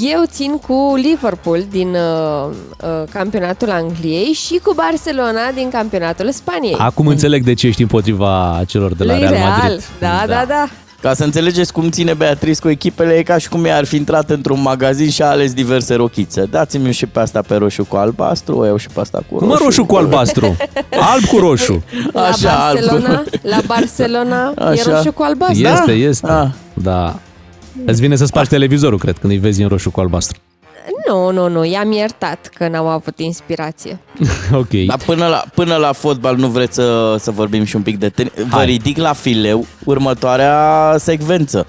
Eu țin cu Liverpool din uh, uh, campionatul Angliei și cu Barcelona din campionatul Spaniei. Acum înțeleg de ce ești împotriva celor de la Lui Real Real. Madrid. Da, da, da. Ca să înțelegeți cum ține Beatrice cu echipele, e ca și cum ea ar fi intrat într-un magazin și a ales diverse rochițe. Dați-mi și pe asta pe roșu cu albastru, o iau și pe asta cu roșu. Mă roșu cu albastru. Alb cu roșu. La Așa, Barcelona, alb. la Barcelona e Așa. roșu cu albastru. Este, este. Ah. Da. Îți vine să spargi televizorul, cred, când îi vezi în roșu cu albastru. Nu, nu, nu, i-am iertat că n-au avut inspirație. ok. Dar până la, până la fotbal nu vreți să, să vorbim și un pic de tenis? Vă Hai. ridic la fileu următoarea secvență.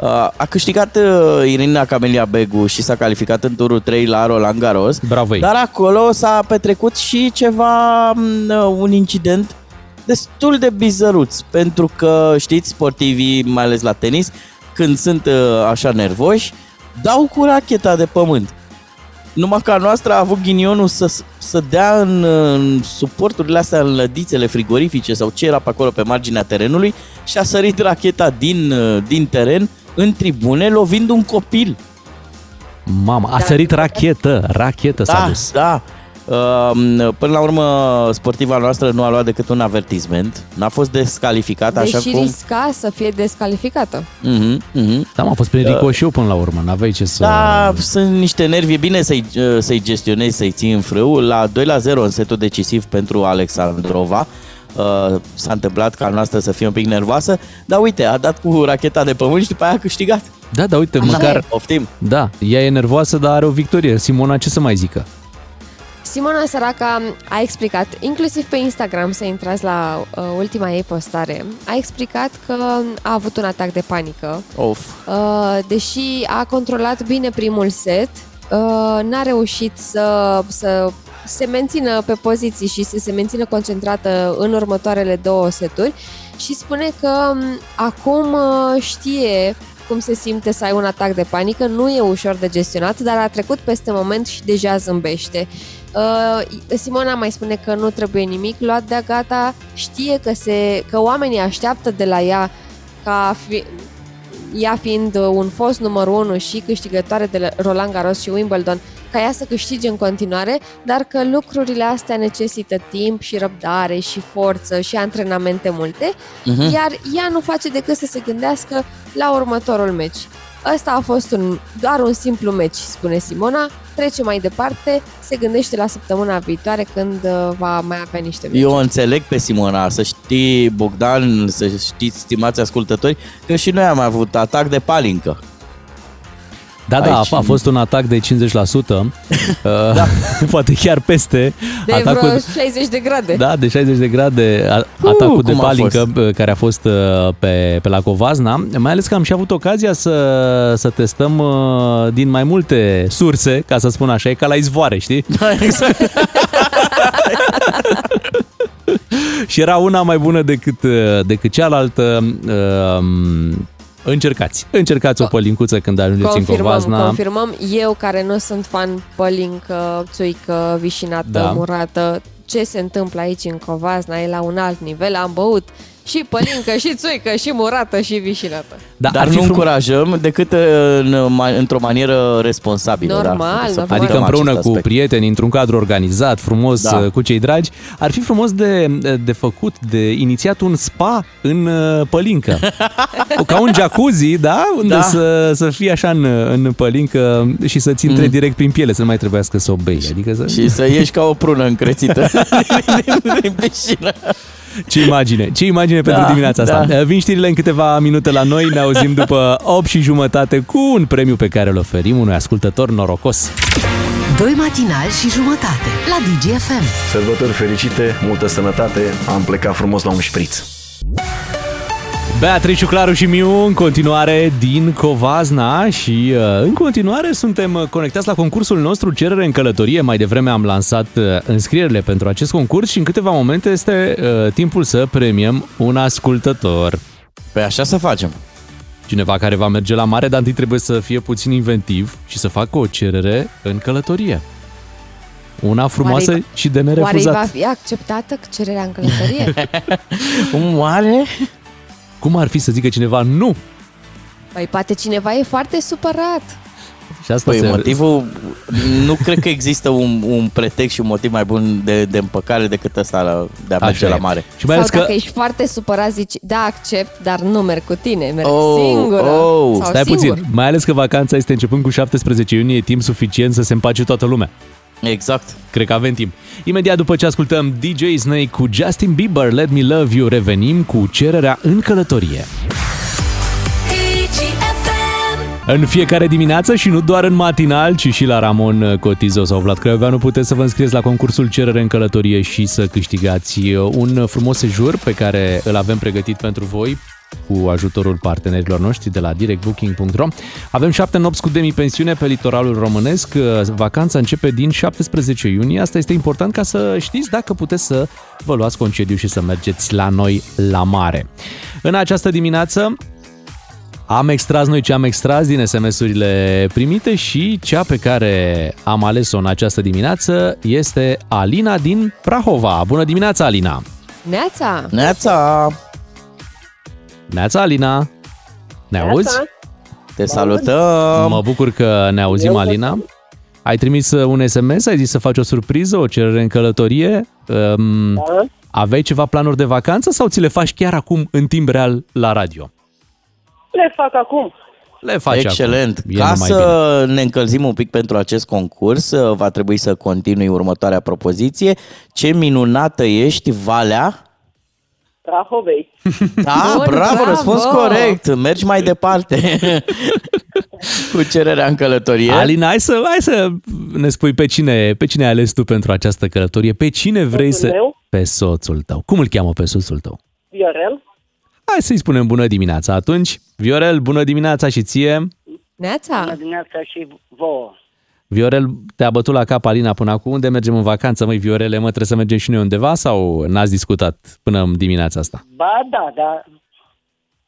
Uh, A câștigat uh, Irina Camelia Begu și s-a calificat în turul 3 la Roland Garros. Bravo ei. Dar acolo s-a petrecut și ceva, m, uh, un incident destul de bizăruț, pentru că știți, sportivii, mai ales la tenis, când sunt uh, așa nervoși, dau cu racheta de pământ. Numai că a noastră a avut ghinionul să, să dea în, în suporturile astea, în lădițele frigorifice sau ce era pe acolo pe marginea terenului și a sărit racheta din, uh, din teren în tribune, lovind un copil. Mamă, a sărit rachetă. Rachetă s-a Da, dus. da. Uh, Până la urmă, sportiva noastră nu a luat decât un avertisment. N-a fost descalificată, așa Deși cum... risca să fie descalificată. Mhm, mhm. Da, mă, a fost prin ricoșeu până la urmă. N-aveai ce să... Da, sunt niște nervi. E bine să-i, uh, să-i gestionezi, să-i ții în frâu. La 2 la 0 în setul decisiv pentru Alexandrova. Uh, s-a întâmplat ca a noastră să fie un pic nervoasă, dar uite, a dat cu racheta de pământ și după aia a câștigat. Da, da, uite, măcar... Poftim. Da, ea e nervoasă, dar are o victorie. Simona, ce să mai zică? Simona Săraca a explicat, inclusiv pe Instagram, să intrați la uh, ultima ei postare, a explicat că a avut un atac de panică, Of. uh, deși a controlat bine primul set, uh, n-a reușit să, să se mențină pe poziții și să se mențină concentrată în următoarele două seturi și spune că m, acum uh, știe cum se simte să ai un atac de panică, nu e ușor de gestionat, dar a trecut peste moment și deja zâmbește. Uh, Simona mai spune că nu trebuie nimic luat de gata, știe că, se, că oamenii așteaptă de la ea ca fi, ea fiind un fost numărul 1 și câștigătoare de la Roland Garros și Wimbledon, ca ea să câștige în continuare, dar că lucrurile astea necesită timp și răbdare și forță și antrenamente multe, Mhm. iar ea nu face decât să se gândească la următorul meci. Ăsta a fost un, doar un simplu meci, spune Simona, trece mai departe, se gândește la săptămâna viitoare când uh, va mai avea niște meciuri. Eu o înțeleg pe Simona, să știi, Bogdan, să știți, stimați ascultători, că și noi am avut atac de palincă. Da, da, Aici- a, a fost un atac de 50%, da. poate chiar peste de atacul... vreo 60 de grade. Da, de 60 de grade, a- atacul de cum a palincă fost? bă, care a fost uh, pe, pe la Covazna, mai ales că am și avut ocazia să, să testăm uh, din mai multe surse, ca să spun așa, e ca la izvoare, știi? Da, exact. și era una mai bună decât, uh, decât cealaltă. Uh, Încercați. Încercați o pălincuță când ajungeți în Confirmăm, Covasna. confirmăm. Eu care nu sunt fan pălincă, țuică, vișinată, Da. murată, ce se întâmplă aici în Covasna e la un alt nivel. Am băut și pălincă, și țuică, și murată, și vișinată. Da, Dar ar nu fi frum- încurajăm decât uh, în, ma- într-o manieră responsabilă. Normal, da? Să normal. putem Adică împreună acest cu aspect. prieteni, într-un cadru organizat, frumos, Da. da. cu cei dragi, ar fi frumos de, de făcut, de inițiat un spa în uh, pălincă. Ca un jacuzzi, da? Unde Da. Să, să fie așa în, în pălincă și să-ți intre mm. direct prin piele, să nu mai trebuiască să o bei. Adică să... Și să ieși ca o prună încrețită din, din piscină. Ce imagine, ce imagine pentru Da, dimineața asta. da. Vin știrile în câteva minute la noi, ne auzim după 8 și jumătate cu un premiu pe care îl oferim unui ascultător norocos. Doi matinali și jumătate la DGFM. Sărbători fericite, multă sănătate, am plecat frumos la un șpriț. Beatrice, Claru și Miu în continuare din Covazna și uh, în continuare suntem uh, conectați la concursul nostru Cerere în călătorie. Mai devreme am lansat uh, înscrierile pentru acest concurs și în câteva momente este uh, timpul să premiem un ascultător. Păi așa să facem. Cineva care va merge la mare, dar întâi trebuie să fie puțin inventiv și să facă o cerere în călătorie. Una frumoasă Oare- și de Oare îi va nerefuzat. fi acceptată cererea în călătorie? Oare? Cum ar fi să zică cineva nu? Păi poate cineva e foarte supărat. Și asta Păi se... motivul, nu cred că există un, un pretext și un motiv mai bun de, de împăcare decât ăsta la- de a Așa merge e. la mare. Și mai Sau ales că... dacă ești foarte supărat, zici, da, accept, dar nu merg cu tine, merg Oh, singură. oh, sau Stai singur. puțin, mai ales că vacanța este începând cu 17 iunie, e timp suficient să se împace toată lumea. Exact. Cred că avem timp. Imediat după ce ascultăm DJ Snake cu Justin Bieber, Let Me Love You, revenim cu cererea în călătorie. În fiecare dimineață și nu doar în matinal, ci și la Ramon Cotizo sau Vlad Crăioveanu puteți să vă înscrieți la concursul Cerere în călătorie și să câștigați un frumos sejur pe care îl avem pregătit pentru voi cu ajutorul partenerilor noștri de la directbooking.ro. Avem șapte nopți cu demi-pensiune pe litoralul românesc. Vacanța începe din 17 iunie. Asta este important ca să știți dacă puteți să vă luați concediu și să mergeți la noi la mare. În această dimineață am extras noi ce am extras din SMS-urile primite și cea pe care am ales-o în această dimineață este Alina din Prahova. Bună dimineața, Alina! Neața! Neața! Neața, Alina! Ne auzi? Te salutăm! Mă bucur că ne auzim, Alina. Ai trimis un SMS, ai zis să faci o surpriză, o cerere în călătorie. Um, aveai ceva planuri de vacanță sau ți le faci chiar acum în timp real la radio? Le fac acum. Le faci Excelent. acum. E Ca numai să ne încălzim un pic pentru acest concurs, va trebui să continui următoarea propoziție. Ce minunată ești, Valea! Prahovei. Da, Bun, bravo, bravo! răspuns corect. Mergi mai departe cu cererea în călătorie. Alina, hai să, hai să ne spui pe cine, pe cine ai ales tu pentru această călătorie, pe cine vrei Soțul să... meu. Pe soțul tău. Cum îl cheamă pe soțul tău? Viorel. Hai să-i spunem bună dimineața atunci. Viorel, bună dimineața și ție. Neața! Bună dimineața și vouă. Viorel, te-a bătut la cap Alina până acum. Unde mergem în vacanță, măi, Viorele? Mă, trebuie să mergem și noi undeva sau n-ați discutat până în dimineața asta? Ba da, da.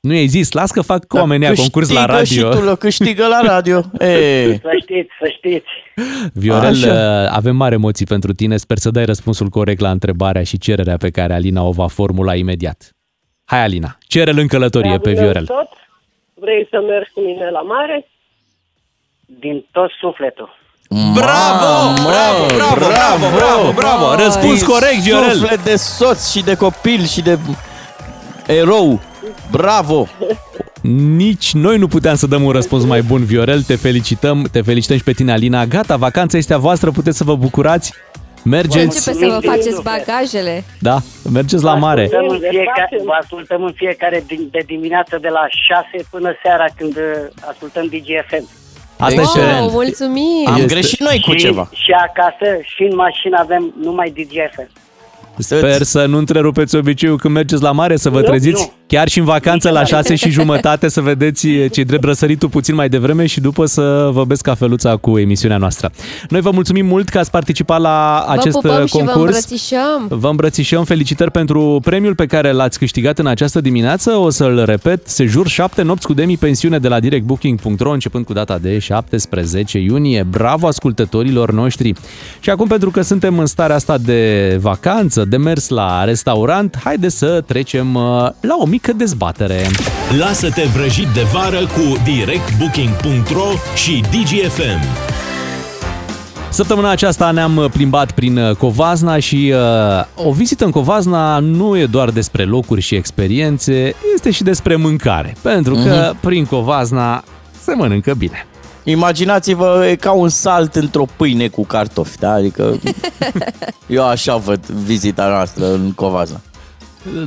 Nu i-ai zis, las că fac cu oamenii ăia concurs la Câștigă radio. și tu le câștigă la radio. Ei. Să știți, să știți. Viorel, Așa. uh, avem mare emoții pentru tine. Sper să dai răspunsul corect la întrebarea și cererea pe care Alina o va formula imediat. Hai, Alina, cere-l în călătorie pe Dragul meu Viorel. Tot, vrei să mergi cu mine la mare? Din tot sufletul. Bravo, bravo, bravo, bravo, bravo, bravo. Răspuns Din corect, Viorel. Suflet de soț și de copil și de erou. Bravo! Nici noi nu puteam să dăm un răspuns mai bun, Viorel. Te felicităm, te felicităm și pe tine, Alina. Gata, vacanța este a voastră, puteți să vă bucurați. Mergeți, Începe să vă faceți bagajele. da, mergeți la mare. Ascultăm în fiecare, vă ascultăm în fiecare din, de dimineață de la 6 până seara când uh, ascultăm DGFM. Asta Oh, este. mulțumim! Am Este- greșit noi cu și, ceva. și acasă și în mașină avem numai DGFM. Sper să nu întrerupeți obiceiul când mergeți la mare, să vă Nu, treziți nu. chiar și în vacanță la șase și jumătate să vedeți ce drept răsăritul puțin mai devreme și după să vă beți cafeluța cu emisiunea noastră. Noi vă mulțumim mult că ați participat la acest vă pupăm și vă concurs. îmbrățișăm. Vă îmbrățișăm, felicitări pentru premiul pe care l-ați câștigat în această dimineață. O să-l repet, sejur 7 nopți cu demi-pensiune de la directbooking.ro începând cu data de 17 iunie. Bravo ascultătorilor noștri! Și acum, pentru că suntem în starea asta de vacanță, de mers la restaurant, haide să trecem uh, la o mică dezbatere. Lasă-te vrăjit de vară cu directbooking.ro și DGFM. Săptămâna aceasta ne-am plimbat prin uh, Covazna și uh, o vizită în Covazna nu e doar despre locuri și experiențe, este și despre mâncare. Pentru că Mhm. prin Covazna se mănâncă bine. Imaginați-vă, e ca un salt într-o pâine cu cartofi, da? Adică eu așa văd vizita noastră în Covazna.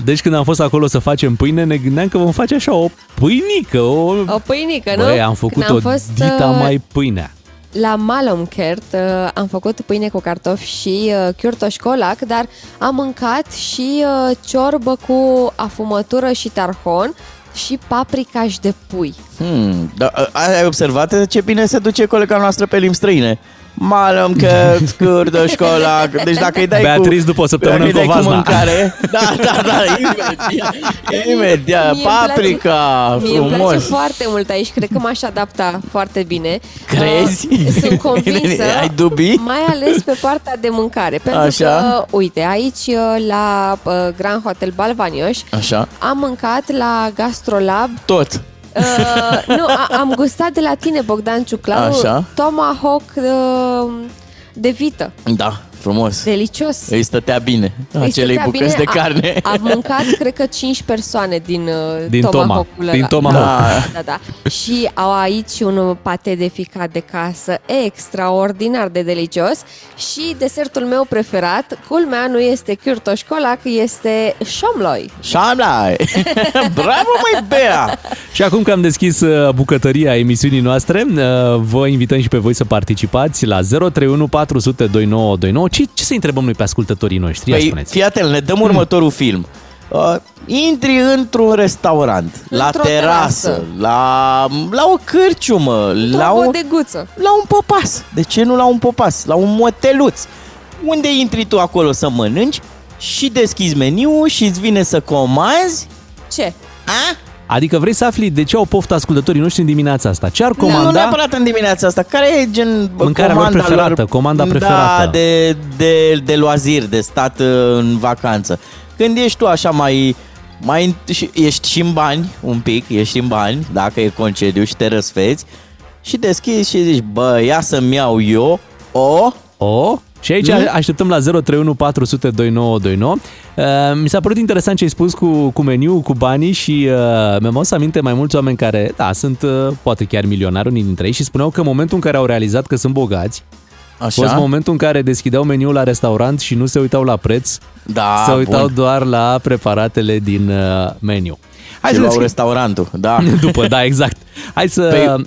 Deci când am fost acolo să facem pâine, ne gândeam că vom face așa o pâinică, o... O pâinică, nu? Băi, am făcut Când o am fost, dita uh, mai pâinea. La Malomkert uh, am făcut pâine cu cartofi și uh, chiurtoș colac, dar am mâncat și uh, ciorbă cu afumătură și tarhon și paprikaș de pui. Hmm, da, a- ai observat ce bine se duce colega noastră pe limbi străine? Malăm că scurdă școala. Deci dacă îi dai Beatriz cu, după o săptămână dacă îi în dai cu Covazna. mâncare, da, da, da, imediat, imediat, Mie îmi place- paprika, Mie îmi place frumos. foarte mult aici, cred că m-aș adapta foarte bine. Crezi? Uh, Sunt convinsă, Ai dubii? mai ales pe partea de mâncare. Pentru Așa. că, uite, aici uh, la uh, Grand Hotel Balvanioș Așa, am mâncat la Gastrolab tot. Uh, nu, a, am gustat de la tine, Bogdan Ciuclaru, Așa. tomahawk uh, de vită. Da, frumos. Delicios. Îi stătea bine Îi acelei stătea bucăți bine. de carne. A, am mâncat, cred că, 5 persoane din, uh, Din toma. tomahawk-ul Din ăla. tomahawk. Da, da, da. Și au aici un pate de ficat de casă extraordinar de delicios și desertul meu preferat, culmea, nu este chiurtoș colac, este șomloi. Șamlai! Bravo, măi, Bea! Și acum că am deschis uh, bucătăria emisiunii noastre, uh, vă invităm și pe voi să participați la 031 400 2929. Ce, ce să întrebăm noi pe ascultătorii noștri? Ia Păi, spuneți. fii atent, ne dăm următorul film. Uh, intri într-un restaurant, la Într-o terasă, terasă. la, la o cârciumă, la La o un, bodeguță. la un popas. De ce nu la un popas? La un moteluț. Unde intri tu acolo să mănânci și deschizi meniul și îți vine să comanzi? Ce? A? Adică vrei să afli de ce au poftă ascultătorii noștri în dimineața asta? Ce ar Nu, nu comanda? neapărat în dimineața asta. Care e gen bă, Mâncarea lor comanda preferată, comanda preferată. Da, de, de, de loazir, de stat uh, în vacanță. Când ești tu așa mai... mai și- ești și în bani, un pic, ești în bani, dacă e concediu și te răsfeți și deschizi și zici, bă, ia să-mi iau eu o... O? Și aici Mm? așteptăm la 031 400 2929. Uh, mi s-a părut interesant ce ai spus cu, cu meniu, cu banii și uh, mi-am adus aminte mai mulți oameni care, da, sunt uh, poate chiar milionari unii dintre ei și spuneau că în momentul în care au realizat că sunt bogați, a Așa? fost momentul în care deschideau meniul la restaurant și nu se uitau la preț, Da, se uitau bun. doar la preparatele din uh, meniu. Hai să și luau deschid- restaurantul, da. După, da, exact. Hai să, Păi- uh,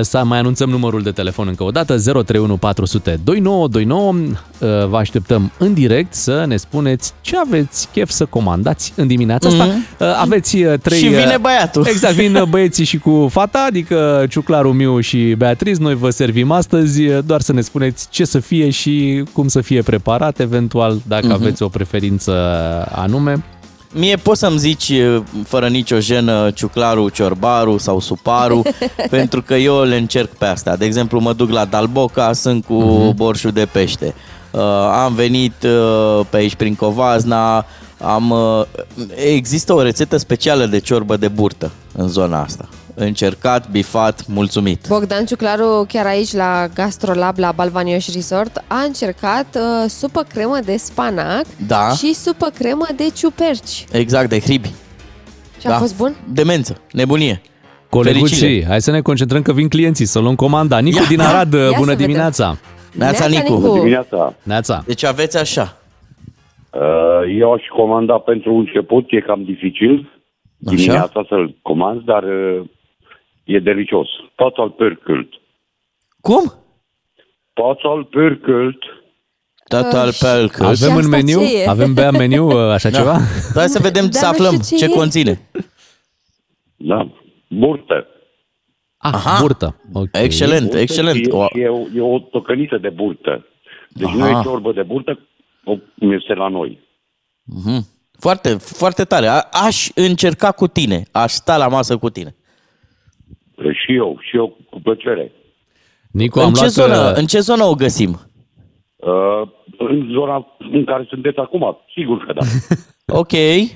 să mai anunțăm numărul de telefon încă o dată, 031 400 2929. Uh, Vă așteptăm în direct să ne spuneți ce aveți chef să comandați în dimineața asta. Mhm. Uh, Aveți uh, trei... Și vine uh, băiatul. Exact, vin băieții și cu fata, adică Ciuclaru, Miu și Beatriz. Noi vă servim astăzi, uh, doar să ne spuneți ce să fie și cum să fie preparat, eventual dacă Mhm. aveți o preferință anume. Mie poți să-mi zici uh, fără nicio jenă ciuclaru, ciorbaru sau suparu, pentru că eu le încerc pe astea. De exemplu, mă duc la Dalboca, sunt cu Mhm. borșul de pește. Uh, am venit uh, pe aici prin Covazna, am, uh, există o rețetă specială de ciorbă de burtă în zona asta. Încercat, bifat, mulțumit. Bogdan Ciuclaru, chiar aici la Gastrolab, la Balvanioș Resort, a încercat uh, supă cremă de spanac Da. și supă cremă de ciuperci. Exact, de hribi. Și a fost bun? Demență, nebunie. Coleguții, Fericire. hai să ne concentrăm că vin clienții, să luăm comanda. Nicu Ia. din Arad, Ia să bună vedem. dimineața! Neața, Neața, Nicu. Nicu. Bună dimineața. Neața. Deci aveți așa. Uh, Eu aș comanda pentru început, e cam dificil dimineața să-l comand, dar uh, e delicios. Total pörkölt. Cum? Total pörkölt. Total Uh, Pelcăs. Avem în asta meniu? ce e? Avem bea în meniu uh, așa Da. ceva? Hai să vedem, Dar să nu aflăm știu ce, ce e. conține. Da. Burtă. Ah, Aha. burtă. Ok. Excelent, Burtă excelent. Și, O- și e, o- e o tocăniță de burtă. Deci Aha. nu e ciorbă de burtă, o- cum este la noi. Mhm. Foarte, foarte tare. A- aș încerca cu tine. Aș sta la masă cu tine. Și eu, și eu cu plăcere. Nicu, în, am ce luat... zonă, uh, în ce zonă o găsim? Uh, în zona în care sunteți acum, sigur că da. Ok,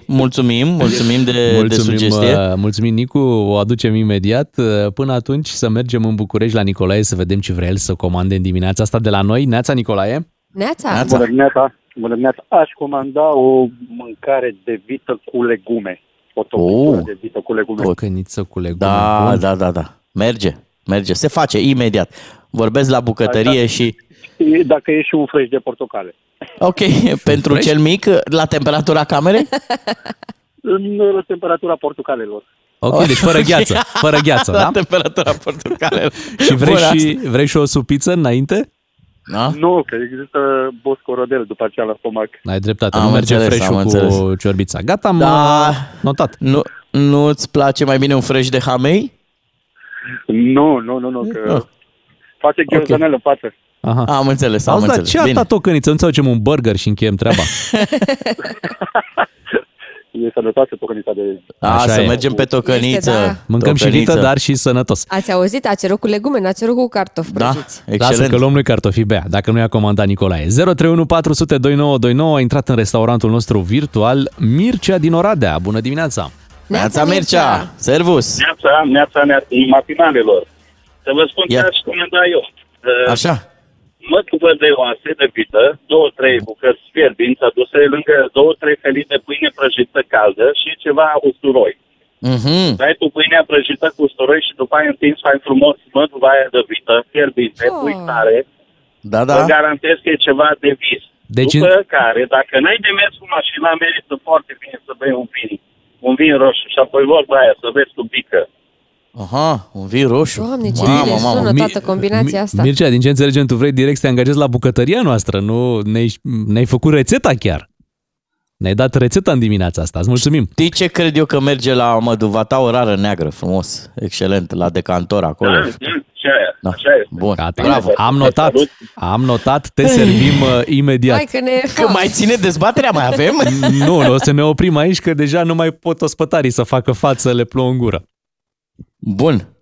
mulțumim, mulțumim de, de Mulțumim, sugestie. uh, mulțumim, Nicu, o aducem imediat. Uh, Până atunci să mergem în București la Nicolae să vedem ce vrea el să comande în dimineața asta de la noi. Neața, Nicolae? Neața. Neața. Bună dimineața! Bună dimineața! Aș comanda o mâncare de vită cu legume. O topitură Oh. de vită cu legume. O căniță cu legume. Da, Bun. da, da, da. Merge, merge. Se face imediat. Vorbesc la bucătărie Așa. și... Și Dacă e și un fresh de portocale. Ok, pentru Fresh? cel mic, la temperatura camerei? În uh, temperatura portocalelor. Ok, deci fără gheață. Fără gheață, La da? temperatura portocalelor. Și vrei Bun, și, vrei și o supiță înainte? Da? Nu, că există boscorodel după aceea la stomac. Ai dreptate, Am nu merge înțeles, fresh am cu înțeles. ciorbița. Gata, am Da. uh, notat. Nu, nu-ți place mai bine un fresh de hamei? Nu, nu, nu, nu, că Nu. face ghiozdanel în față. Aha. Am înțeles, am Auzi, dar înțeles. ce Bine. alta tocăniță? Nu facem un burger și încheiem treaba. E sănătoasă tocănița de... A, Așa să e. mergem pe tocăniță. Este, da. Mâncăm și Tocăniță. vită, dar și sănătos. Ați auzit? A cerut cu legume, n-a cerut cu cartofi Da, prăjiți. Lasă excelent. că luăm noi cartofi bea, dacă nu i-a comandat Nicolae. 031 400 2929 a intrat în restaurantul nostru virtual Mircea din Oradea. Bună dimineața! Neața Mircea, servus! Neața, neața, neața matinalelor. Să vă spun Ia. ce aș comanda eu. Uh, Așa, Mătuvă de oase de vită, două, trei bucăți fierbinți aduse lângă două, trei felii de pâine prăjită caldă și ceva usturoi. mhm, Dai tu pâinea prăjită cu usturoi și după aia întins mai frumos mătuva aia de vită, fierbinte, Oh. pui tare. da, Vă da. garantez că e ceva de vis. Deci După care, dacă n-ai de mers cu mașina, merită foarte bine să bei un vin. Un vin roșu și apoi vorba aia, să vezi cu pică. Aha, un vin roșu. Doamne, ce Mamă, bine mamă. sună Mi- toată combinația asta. Mircea, din ce înțelegem, tu vrei direct să te angajezi la bucătăria noastră, nu ne-ai, ne-ai făcut rețeta chiar. Ne-ai dat rețeta în dimineața asta, îți mulțumim. Știi ce cred eu că merge la măduvata o rară neagră, frumos, excelent, la decantor acolo. Da, da, și aia, Da. așa este. Bun, Gata, bravo. am notat, am notat, te servim uh, imediat. Hai că ne Că mai ține dezbaterea, mai avem? Nu, nu, o să ne oprim aici că deja nu mai pot ospătarii să facă față, le plouă în gură. Bun,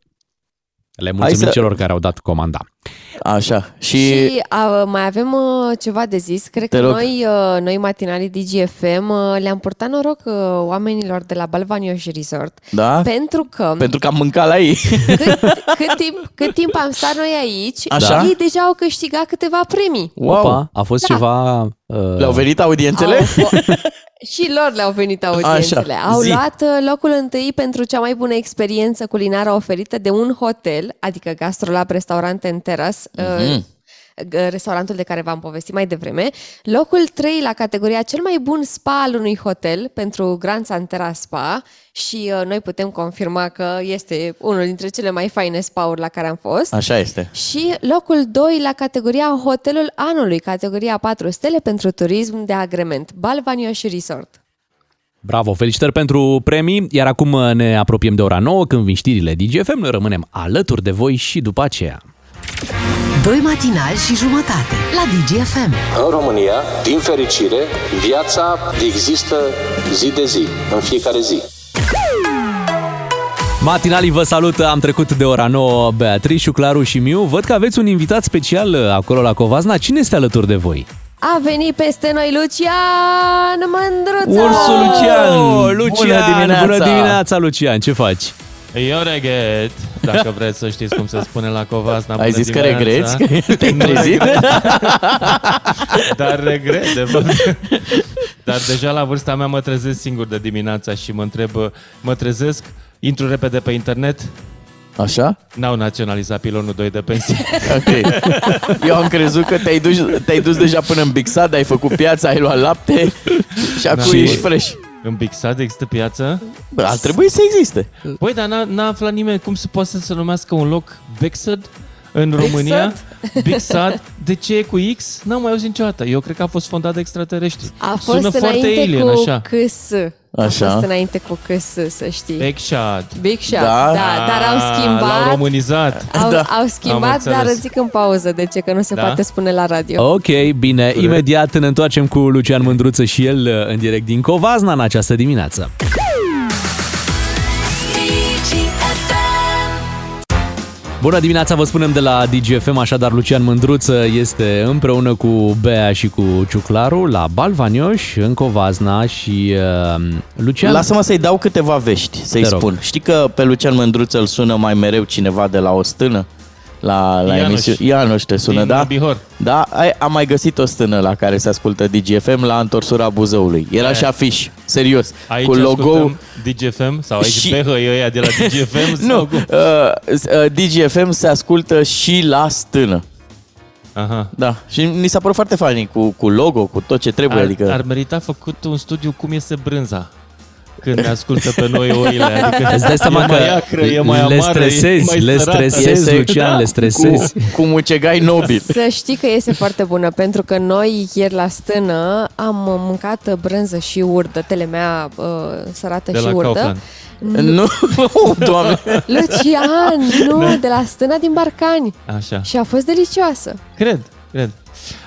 Le mulțumim să- celor care au dat comanda. Așa. Și, Și a, mai avem uh, ceva de zis. Cred Te că rog. noi, uh, noi matinalii DGFM, uh, le-am purtat noroc uh, oamenilor de la Balvanioș Resort. da? Pentru că Pentru că am mâncat la ei. cât, cât, timp, cât timp am stat noi aici, Așa? ei deja au câștigat câteva premii. Wow. Opa, a fost Da. ceva... Uh, Le-au venit audiențele? Au fo- și lor le-au venit audiențele. Așa, Au zi. luat uh, locul întâi pentru cea mai bună experiență culinară oferită de un hotel, adică Gastrolab Restaurant în Teras, Mhm. uh, restaurantul de care v-am povestit mai devreme. Locul 3 la categoria cel mai bun spa al unui hotel pentru Grand Santera Spa și uh, noi putem confirma că este unul dintre cele mai faine spa-uri la care am fost. Așa este. Și locul 2 la categoria Hotelul Anului, categoria 4 stele pentru turism de agrement, Balvanioș Resort. Bravo, felicitări pentru premii, iar acum uh, ne apropiem de ora 9 când vin știrile DGFM, noi rămânem alături de voi și după aceea. Doi matinali și jumătate la DGFM. În România, din fericire, viața există zi de zi, în fiecare zi. Matinalii vă salută, am trecut de ora 9, Beatrice, Claru și Miu. Văd că aveți un invitat special uh, acolo la Covazna. Cine este alături de voi? A venit peste noi Lucian Mândruță! Ursul Lucian! Oh, Lucian! bună dimineața! Bună dimineața, Lucian! Ce faci? Eu regret, dacă vreți să știți cum se spune la Covasna. Ai bună zis că dimineața. regreți? Că te-ai Nu trezit? regret. Dar regret, de fapt. Dar deja la vârsta mea mă trezesc singur de dimineața și mă întreb, mă trezesc, intru repede pe internet, Așa? n-au naționalizat pilonul 2 de pensie. Ok. Eu am crezut că te-ai dus, te-ai dus deja până în Bixad, ai făcut piața, ai luat lapte și acum Da. ești fresh. În Bixad există piață? Bă, ar trebui să existe. Păi, dar n-a, n-a aflat nimeni cum se poate să se numească un loc Bexad în România? Big Sad, de ce e cu X? N-am mai auzit niciodată. Eu cred că a fost fondat de extraterestri. A fost Sună foarte înainte alien, cu așa. câs. A Așa. fost înainte cu câs, să știi. Big Shot. Big Shot, Da? da, dar au Ah, schimbat. L-au românizat. Au, Da. au Am schimbat, dar înțeles. zic în pauză, de ce că nu se Da? poate spune la radio. Ok, bine. Imediat ne întoarcem cu Lucian Mândruță și el uh, în direct din Covazna în această dimineață. Bună dimineața, vă spunem de la DGFM, așadar Lucian Mândruță este împreună cu Bea și cu Ciuclaru la Balvanioș, în Covazna și uh, Lucian... Lasă-mă să-i dau câteva vești, să-i Te rog. spun. Știi că pe Lucian Mândruță îl sună mai mereu cineva de la o stână? La, la Ianuș. emisiune. Ianuș te sună, Din da? Bihor. Da, ai, am mai găsit o stână la care se ascultă DGFM la întorsura Buzăului. Era E. și afiș, serios, Aici cu logo ascultăm DGFM sau aici Și- și... pe hăi ăia de la DGFM? Nu, Sau cum? uh, uh, DGFM se ascultă și la stână. Aha. Da, și mi s-a părut foarte fain cu, cu logo, cu tot ce trebuie, Ar, adică... ar merita făcut un studiu cum iese brânza când ne ascultă pe noi oile. Adică Îți dai seama e că mai acră, e mai le amară, stresezi, e mai le sărată. stresezi, Iese- Lucian, da, le stresezi. Cu, cu mucegai nobil. Să știi că este foarte bună, pentru că noi ieri la stână am mâncat brânză și urdă, telemea uh, sărată De și la urdă. Kaufland. Nu, doamne. Lucian, nu, de la stâna din Barcani. Așa. Și a fost delicioasă. Cred, cred.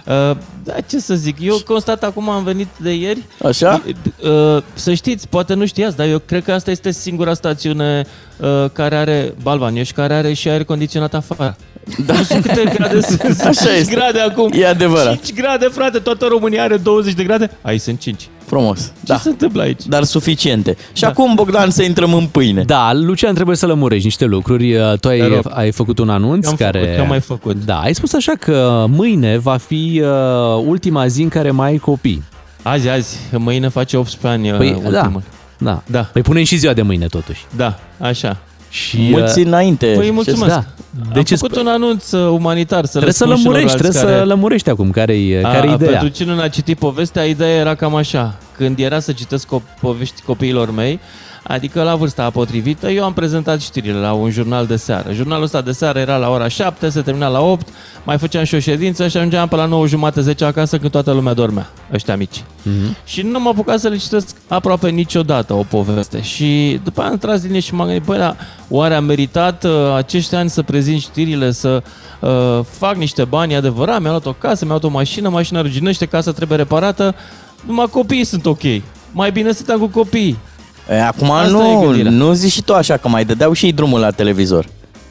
Uh, da, ce să zic, eu constat acum am venit de ieri. Așa? Uh, să știți, poate nu știați, dar eu cred că asta este singura stațiune uh, care are Balvanioș, care are și aer condiționat afară. Da. Nu știu câte grade sunt. Așa 5 este. grade acum. E adevărat. 5 grade, frate, toată România are 20 de grade. Aici sunt 5. Frumos. Ce Da. se întâmplă aici? Dar suficiente. Și Da. acum, Bogdan, să intrăm în pâine. Da, Lucian, trebuie să lămurești niște lucruri. Uh, Tu Te ai, rog. ai făcut un anunț Am care... făcut, am mai făcut. Da, ai spus așa că mâine va fi uh, ultima zi în care mai ai copii. Azi, azi, mâine face 18 ani Păi, uh, ultimul. da, da. Da. Păi punem și ziua de mâine, totuși. Da, așa. Și, Mulți uh, înainte. Păi mulțumesc. Da. De Deci Am făcut un anunț uh, umanitar să Trebuie le să spun și lămurești, celorlalți trebuie care... să lămurești acum care-i, A, care-i ideea. Pentru cine n-a citit povestea, ideea era cam așa. Când era să citesc co- povești copiilor mei, adică la vârsta potrivită, eu am prezentat știrile la un jurnal de seară. Jurnalul ăsta de seară era la ora 7, se termina la 8, mai făceam și o ședință și ajungeam pe la 9 jumate, 10 acasă când toată lumea dormea, ăștia mici. Mhm. Și nu m-am apucat să le citesc aproape niciodată o poveste. Și după aia am tras linie și m-am gândit, băi, da, oare a meritat uh, acești ani să prezint știrile, să uh, fac niște bani, e adevărat, mi-am luat o casă, mi-am luat o mașină, mașina ruginește, casa trebuie reparată, numai copiii sunt ok. Mai bine stăteam cu copiii. E, acum Asta e nu, gândirea. nu zici și tu așa, că mai dădeau și ei drumul la televizor.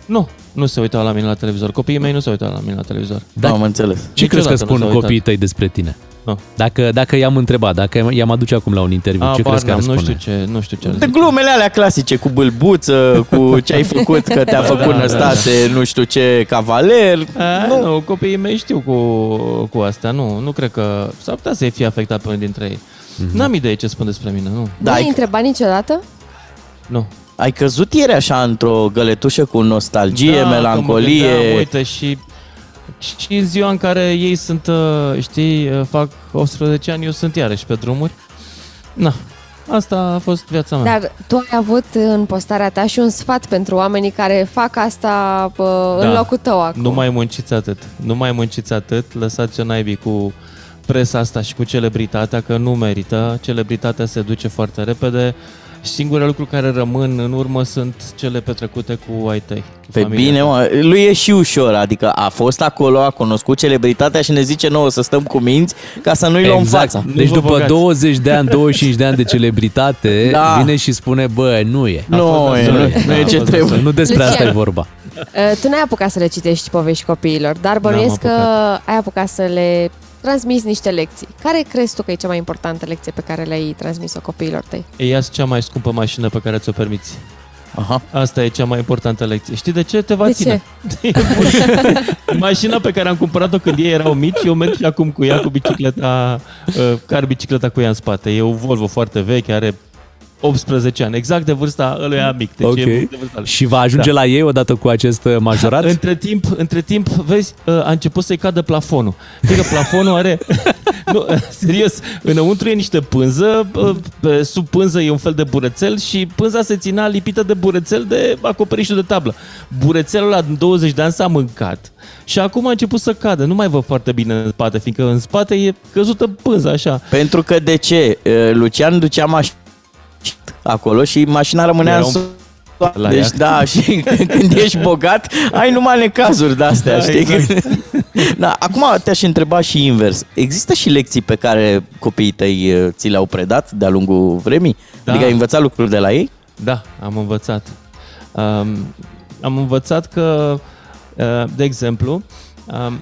Nu, nu se uitau la mine la televizor. Copiii mei nu se uitau la mine la televizor. Da, am înțeles. Ce crezi că Niciodată nu spun s-au uitat. copiii tăi despre tine? Nu. Dacă, dacă i-am întrebat, dacă i-am aduce acum la un interviu, ce Abar crezi că ar n-am, spune? nu știu ce, nu știu ce ar De zice. glumele alea clasice, cu bâlbuță, cu ce ai făcut, că te-a Da, făcut da, da, Năstase, nu știu ce, cavaler. A, nu. nu, copiii mei știu cu, cu asta, nu, nu cred că s-ar putea să fie afectat pe unul dintre ei. Mhm. N-am idee ce spun despre mine, nu. Da, nu ai întrebat niciodată? Nu. Ai căzut ieri așa într-o găletușă cu nostalgie, Da, că mă melancolie. gândeam, uite, și, și în ziua în care ei sunt, uh, știi, uh, fac 18 ani, eu sunt iarăși pe drumuri. Na, asta a fost viața mea. Dar tu ai avut în postarea ta și un sfat pentru oamenii care fac asta pă, în Da. locul tău acum. Nu mai munciți atât. Nu mai munciți atât. Lăsați-o naibii cu presa asta și cu celebritatea, că nu merită. Celebritatea se duce foarte repede. Singurele lucruri care rămân în urmă sunt cele petrecute cu ai tăi. cu Pe familia bine, ta. mă, lui e și ușor, adică a fost acolo, a cunoscut celebritatea și ne zice nouă să stăm cu minți ca să nu-i luăm Exact. fața. Deci vă după băgați. 20 de ani, 25 de ani de celebritate, Da. vine și spune, bă, nu e. Nu fost e, nasol. nu, nu e Da, ce a fost trebuie. Nu despre Lucian. asta e vorba. Uh, Tu n-ai apucat să le citești povești copiilor, dar bănuiesc că apucat. ai apucat să le transmiți niște lecții. Care crezi tu că e cea mai importantă lecție pe care le-ai transmis-o copiilor tăi? E ia cea mai scumpă mașină pe care ți-o permiți. Aha. Asta e cea mai importantă lecție. Știi de ce? Te va De ține. Mașina pe care am cumpărat-o când ei erau mici, eu merg și acum cu ea, cu bicicleta, uh, care bicicleta cu ea în spate. E o Volvo foarte veche, are 18 ani, exact de vârsta ăluia mic. Deci Ok. e de vârsta lui. Și va ajunge Da. la ei odată cu acest uh, majorat? Între timp, între timp, vezi, uh, a început să-i cadă plafonul. Știi că plafonul are... nu, serios, înăuntru e niște pânză, bă, pe sub pânză e un fel de burețel și pânza se ținea lipită de burețel de acoperișul de tablă. Burețelul ăla în 20 de ani s-a mâncat și acum a început să cadă. Nu mai văd foarte bine în spate, fiindcă în spate e căzută pânza așa. Pentru că de ce? Uh, Lucian ducea mașina acolo și mașina rămânea Era în un- sus. la Deci iaht. da, și când ești bogat, ai numai necazuri de astea, Da, știi? exact. Da, acum te-aș întreba și invers. Există și lecții pe care copiii tăi uh, ți le-au predat de-a lungul vremii? Da. Adică ai învățat lucruri de la ei? Da, am învățat. Um, am învățat că, uh, de exemplu, um,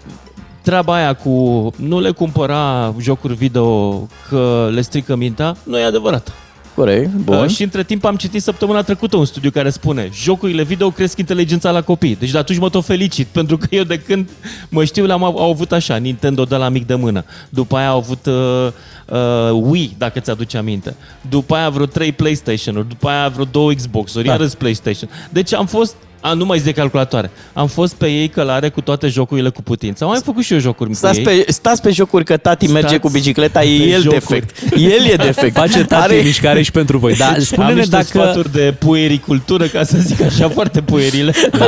treaba aia cu nu le cumpăra jocuri video că le strică mintea, nu e adevărat. Corect, bun. Uh, și între timp am citit săptămâna trecută un studiu care spune jocurile video cresc inteligența la copii. Deci de atunci mă tot felicit, pentru că eu de când mă știu le-am av- au avut așa, Nintendo de la mic de mână. După aia au avut uh, uh, Wii, dacă ți-aduce aminte. După aia vreo 3 PlayStation-uri, după aia vreo 2 Xbox-uri, Da. da. iarăși PlayStation. Deci am fost a, nu mai zic de calculatoare. Am fost pe ei călare cu toate jocurile cu putință. Am mai făcut și eu jocuri Stați cu ei. pe, stați pe jocuri că tati Stați merge cu bicicleta, pe e el jocuri. defect. El e defect. Face tati Are- mișcare și pentru voi. Da, Deci spune-ne am niște dacă... sfaturi de puericultură, ca să zic așa, foarte puerile. Da.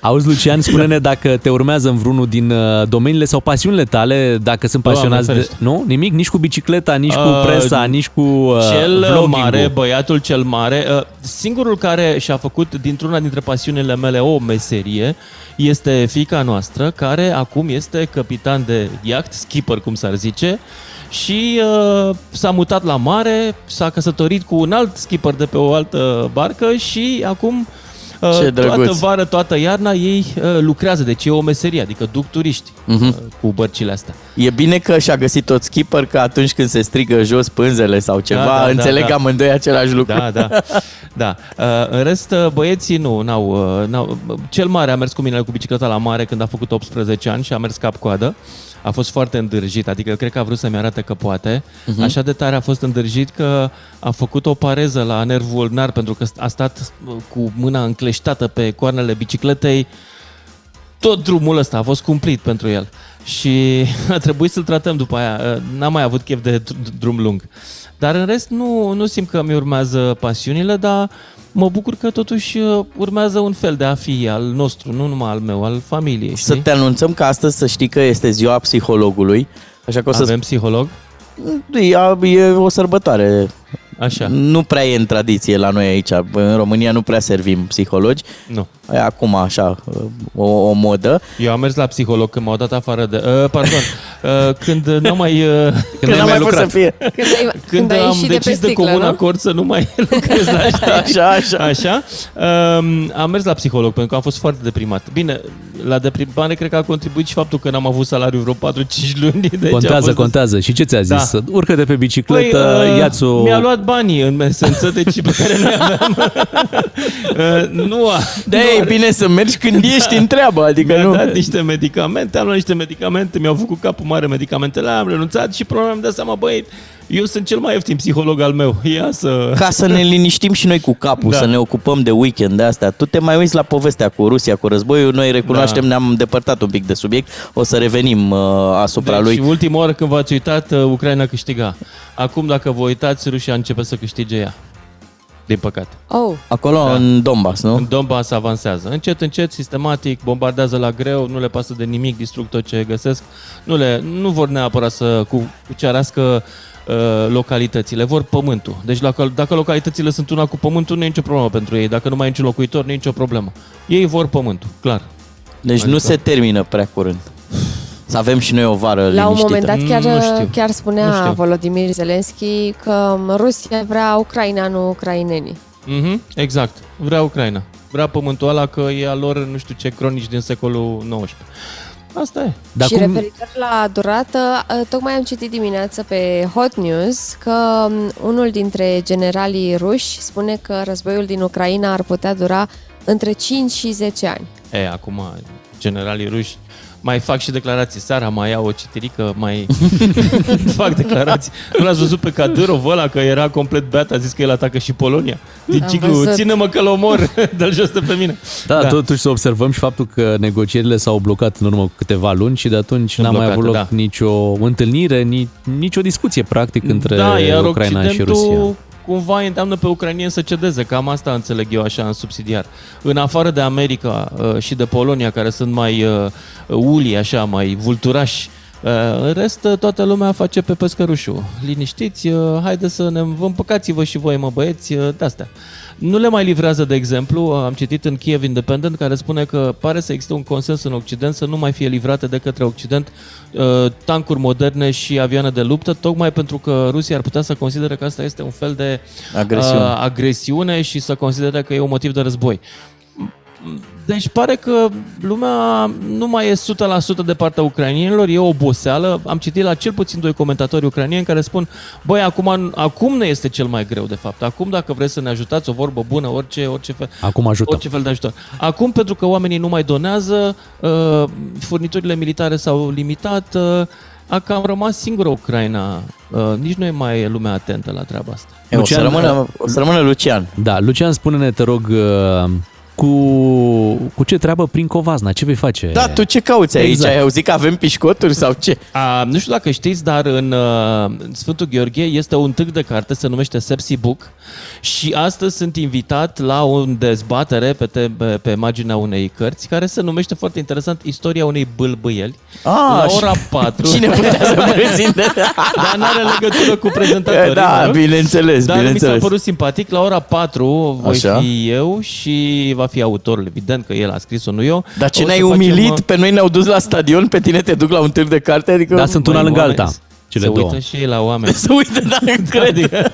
Auzi, Lucian, spune-ne dacă te urmează în vreunul din uh, domeniile sau pasiunile tale, dacă sunt Doamne pasionați de... ferește. Nu? Nimic? Nici cu bicicleta, nici cu Uh, presa, nici cu uh, cel vlogging-ul. mare, băiatul cel mare, uh, singurul care și-a făcut dintr-una dintre pasiunile mele o meserie este fica noastră, care acum este capitan de iaht, skipper cum s-ar zice, și uh, s-a mutat la mare, s-a căsătorit cu un alt skipper de pe o altă barcă și acum uh, Ce toată drăguț. vară, toată iarna ei uh, lucrează, deci e o meserie, adică duc turiști Mhm. uh, cu bărcile astea. E bine că și-a găsit tot skipper, că atunci când se strigă jos pânzele sau ceva, Da, da, da, înțeleg da. amândoi același lucru. Da, da. da. Uh, în rest, uh, băieții nu, n-au, uh, n-au. Cel mare a mers cu mine cu bicicleta la mare când a făcut 18 ani și a mers cap-coadă. A fost foarte îndârjit, adică cred că a vrut să-mi arate că poate. Mhm. Așa de tare a fost îndârjit că a făcut o pareză la nervul ulnar pentru că a stat uh, cu mâna încleștată pe coarnele bicicletei tot drumul ăsta a fost cumplit pentru el și a trebuit să-l tratăm după aia. N-am mai avut chef de dr- drum lung. Dar în rest nu, nu simt că mi urmează pasiunile, dar mă bucur că totuși uh, urmează un fel de a fi al nostru, nu numai al meu, al familiei. Să te anunțăm că astăzi să știi că este ziua psihologului, așa că o să Avem psiholog? E, e o sărbătoare. Așa. Nu prea e în tradiție la noi aici. În România nu prea servim psihologi. Nu. E acum așa, o, o modă. Eu am mers la psiholog când m-au dat afară de... Uh, pardon, uh, când n-am mai... Uh, Când n-am mai fost să fie. Când ai, Când, când ai am ieșit de pe decis de, sticlă, comun nu? acord să nu mai lucrez la știri. Așa, așa. Așa. Um, am mers la psiholog pentru că am fost foarte deprimat. Bine, la deprimare cred că a contribuit și faptul că n-am avut salariu vreo 4-5 luni. Deci a Contează, fost- contează. Și ce ți-a zis? Da. Urcă de pe bicicletă, Păi, uh, ia-ți o... Mi-a luat banii în esență, deci pe care noi aveam. uh, nu a... De e bine să mergi când ești în treabă, adică mi-a nu... dat niște medicamente, am luat niște medicamente, mi-au făcut capul mare medicamentele, am renunțat și problema mi-am dat seama, băi, eu sunt cel mai ieftin psiholog al meu. Ia să... Ca să ne liniștim și noi cu capul, Da. să ne ocupăm de weekend de astea. Tu te mai uiți la povestea cu Rusia, cu războiul, noi recunoaștem, Da. ne-am depărtat un pic de subiect, o să revenim uh, asupra deci, lui. Și ultima oară când v-ați uitat, uh, Ucraina câștiga. Acum, dacă vă uitați, Rusia începe să câștige ea. Din păcate. Oh, Acolo Da. în Donbass, nu? În Donbass avansează. Încet, încet, sistematic, bombardează la greu, nu le pasă de nimic, distrug tot ce găsesc. Nu, le, nu vor neapărat să cu- cucerească uh, localitățile, vor pământul. Deci dacă, dacă localitățile sunt una cu pământul, nu e nicio problemă pentru ei. Dacă nu mai e niciun locuitor, nu e nicio problemă. Ei vor pământul, clar. Deci nu se termină prea curând. Să avem și noi o vară La un liniștită. moment dat chiar, Nu știu. chiar Nu spunea știu. Volodymyr Zelensky că Rusia vrea Ucraina, nu ucrainenii. Mhm, exact. Vrea Ucraina. Vrea pământul ăla că e a lor, nu știu ce, cronici din secolul XIX. Asta e. Dar și cum- referitor la durată, uh, tocmai am citit dimineață pe Hot News că um, unul dintre generalii ruși spune că războiul din Ucraina ar putea dura între 5 și 10 ani. E, acum, generalii ruși, mai fac și declarații. Seara mai iau o citirică, mai fac declarații. Nu l-ați văzut pe Kadyrov ăla că era complet beat, a zis că el atacă și Polonia. Din Am ciclu, văzut. ține-mă că-l omor, dă-l jos de pe mine. Da, da, totuși să observăm și faptul că negocierile s-au blocat în urmă cu câteva luni și de atunci Sunt n-a mai avut loc blocate, da. nicio întâlnire, ni, nicio discuție practic între da, iar Ucraina și Rusia. Occidentul cumva îi îndeamnă pe ucrainieni să cedeze. Cam asta înțeleg eu așa în subsidiar. În afară de America uh, și de Polonia, care sunt mai uh, uli, așa, mai vulturași, uh, în rest, uh, toată lumea face pe pescărușul. Liniștiți, uh, haide să ne vă împăcați-vă și voi, mă băieți, uh, de-astea. Nu le mai livrează, de exemplu, am citit în Kiev Independent, care spune că pare să existe un consens în Occident să nu mai fie livrate de către Occident uh, tancuri moderne și avioane de luptă, tocmai pentru că Rusia ar putea să considere că asta este un fel de Agresiune. uh, agresiune și să considere că e un motiv de război. Deci pare că lumea nu mai e 100% de partea ucrainienilor, e o oboseală. Am citit la cel puțin doi comentatori ucrainieni care spun băi, acum, acum ne este cel mai greu de fapt. Acum dacă vreți să ne ajutați, o vorbă bună, orice, orice fel, Acum ajutăm. orice fel de ajutor. Acum pentru că oamenii nu mai donează, uh, furniturile militare s-au limitat, uh, a cam rămas singură Ucraina. Uh, nici nu e mai lumea atentă la treaba asta. E, o, să rămână, o să rămână Lucian. Da, Lucian, spune-ne, te rog, uh, cu, cu ce treabă prin Covazna? Ce vei face? Da, tu ce cauți aici? Exact. Ai auzit că avem pișcoturi sau ce? A, nu știu dacă știți, dar în uh, Sfântul Gheorghe este un târg de carte, se numește Sepsi Book și astăzi sunt invitat la o dezbatere pe, te, pe, pe marginea unei cărți care se numește foarte interesant Istoria unei bâlbâieli Ah, la și- ora 4. Cine putea să prezinte? Dar n-are legătură cu prezentatorii. Da, nu? bineînțeles, Dar mi bineînțeles. s-a părut simpatic. La ora 4 voi Așa. fi eu și va fi autorul, evident că el a scris-o, nu eu. Dar ce O să ne-ai facem, umilit? uh, Pe noi ne-au dus la stadion, pe tine te duc la un târg de carte? Adică, Da, sunt una Băi, lângă oameni, alta. Cele se două. uită și ei la oameni. Să uită, da, cred. Adică,